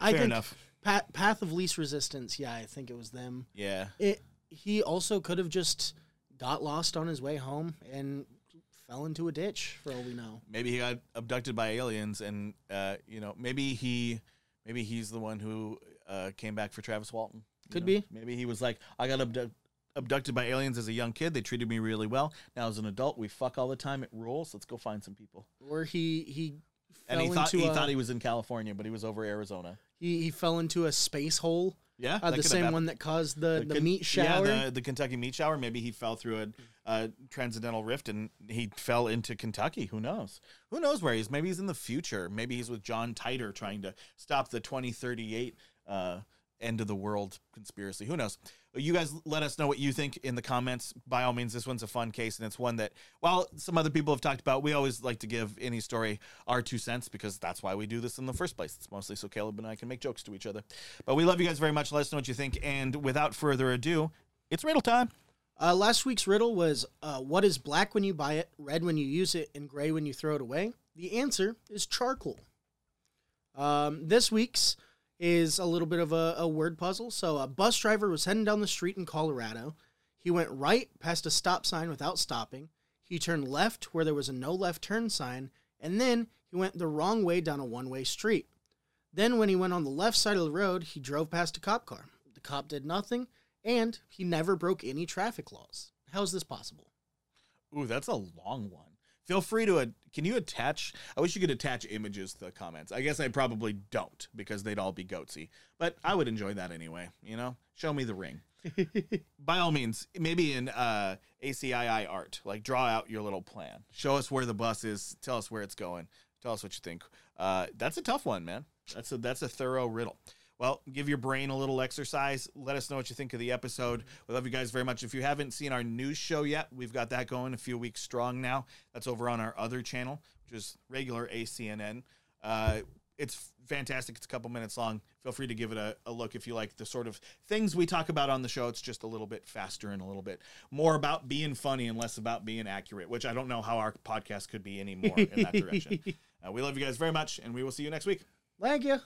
I Fair think enough. path, path of least resistance. Yeah, I think it was them. Yeah. It. He also could have just got lost on his way home and fell into a ditch. For all we know. Maybe he got abducted by aliens, and uh, you know, maybe he, maybe he's the one who uh, came back for Travis Walton. Could know? be. Maybe he was like, I got abducted. Abducted by aliens as a young kid, they treated me really well. Now as an adult, we fuck all the time. It rules. Let's go find some people. Or he he And he thought into he a, thought he was in California, but he was over Arizona. he, he fell into a space hole. Yeah, Uh, the same one that caused the, the, Ken- meat shower. Yeah, the, the Kentucky meat shower. Maybe he fell through a, a transcendental rift and he fell into Kentucky. Who knows? Who knows where he is? Maybe he's in the future. Maybe he's with John Titor trying to stop the 2038 uh, end of the world conspiracy. Who knows? You guys let us know what you think in the comments. By all means, this one's a fun case, and it's one that, while some other people have talked about, we always like to give any story our two cents because that's why we do this in the first place. It's mostly so Caleb and I can make jokes to each other. But we love you guys very much. Let us know what you think. And without further ado, it's riddle time. Uh, last week's riddle was uh, what is black when you buy it, red when you use it, and gray when you throw it away? The answer is charcoal. Um, this week's is a little bit of a, a word puzzle. So, a bus driver was heading down the street in Colorado. He went right past a stop sign without stopping. He turned left where there was a no left turn sign, and then he went the wrong way down a one way street. Then, when he went on the left side of the road, he drove past a cop car. The cop did nothing, and he never broke any traffic laws. How is this possible? Ooh, that's a long one. Feel free to. Uh, can you attach? I wish you could attach images to the comments. I guess I probably don't because they'd all be goatsy. But I would enjoy that anyway. You know, show me the ring. By all means, maybe in uh, ASCII art, like draw out your little plan. Show us where the bus is. Tell us where it's going. Tell us what you think. Uh, that's a tough one, man. That's a that's a thorough riddle. Well, give your brain a little exercise. Let us know what you think of the episode. We love you guys very much. If you haven't seen our news show yet, we've got that going a few weeks strong now. That's over on our other channel, which is regular ACNN. Uh, it's fantastic. It's a couple minutes long. Feel free to give it a, a look if you like the sort of things we talk about on the show. It's just a little bit faster and a little bit more about being funny and less about being accurate, which I don't know how our podcast could be any more in that direction. Uh, we love you guys very much, and we will see you next week. Thank you.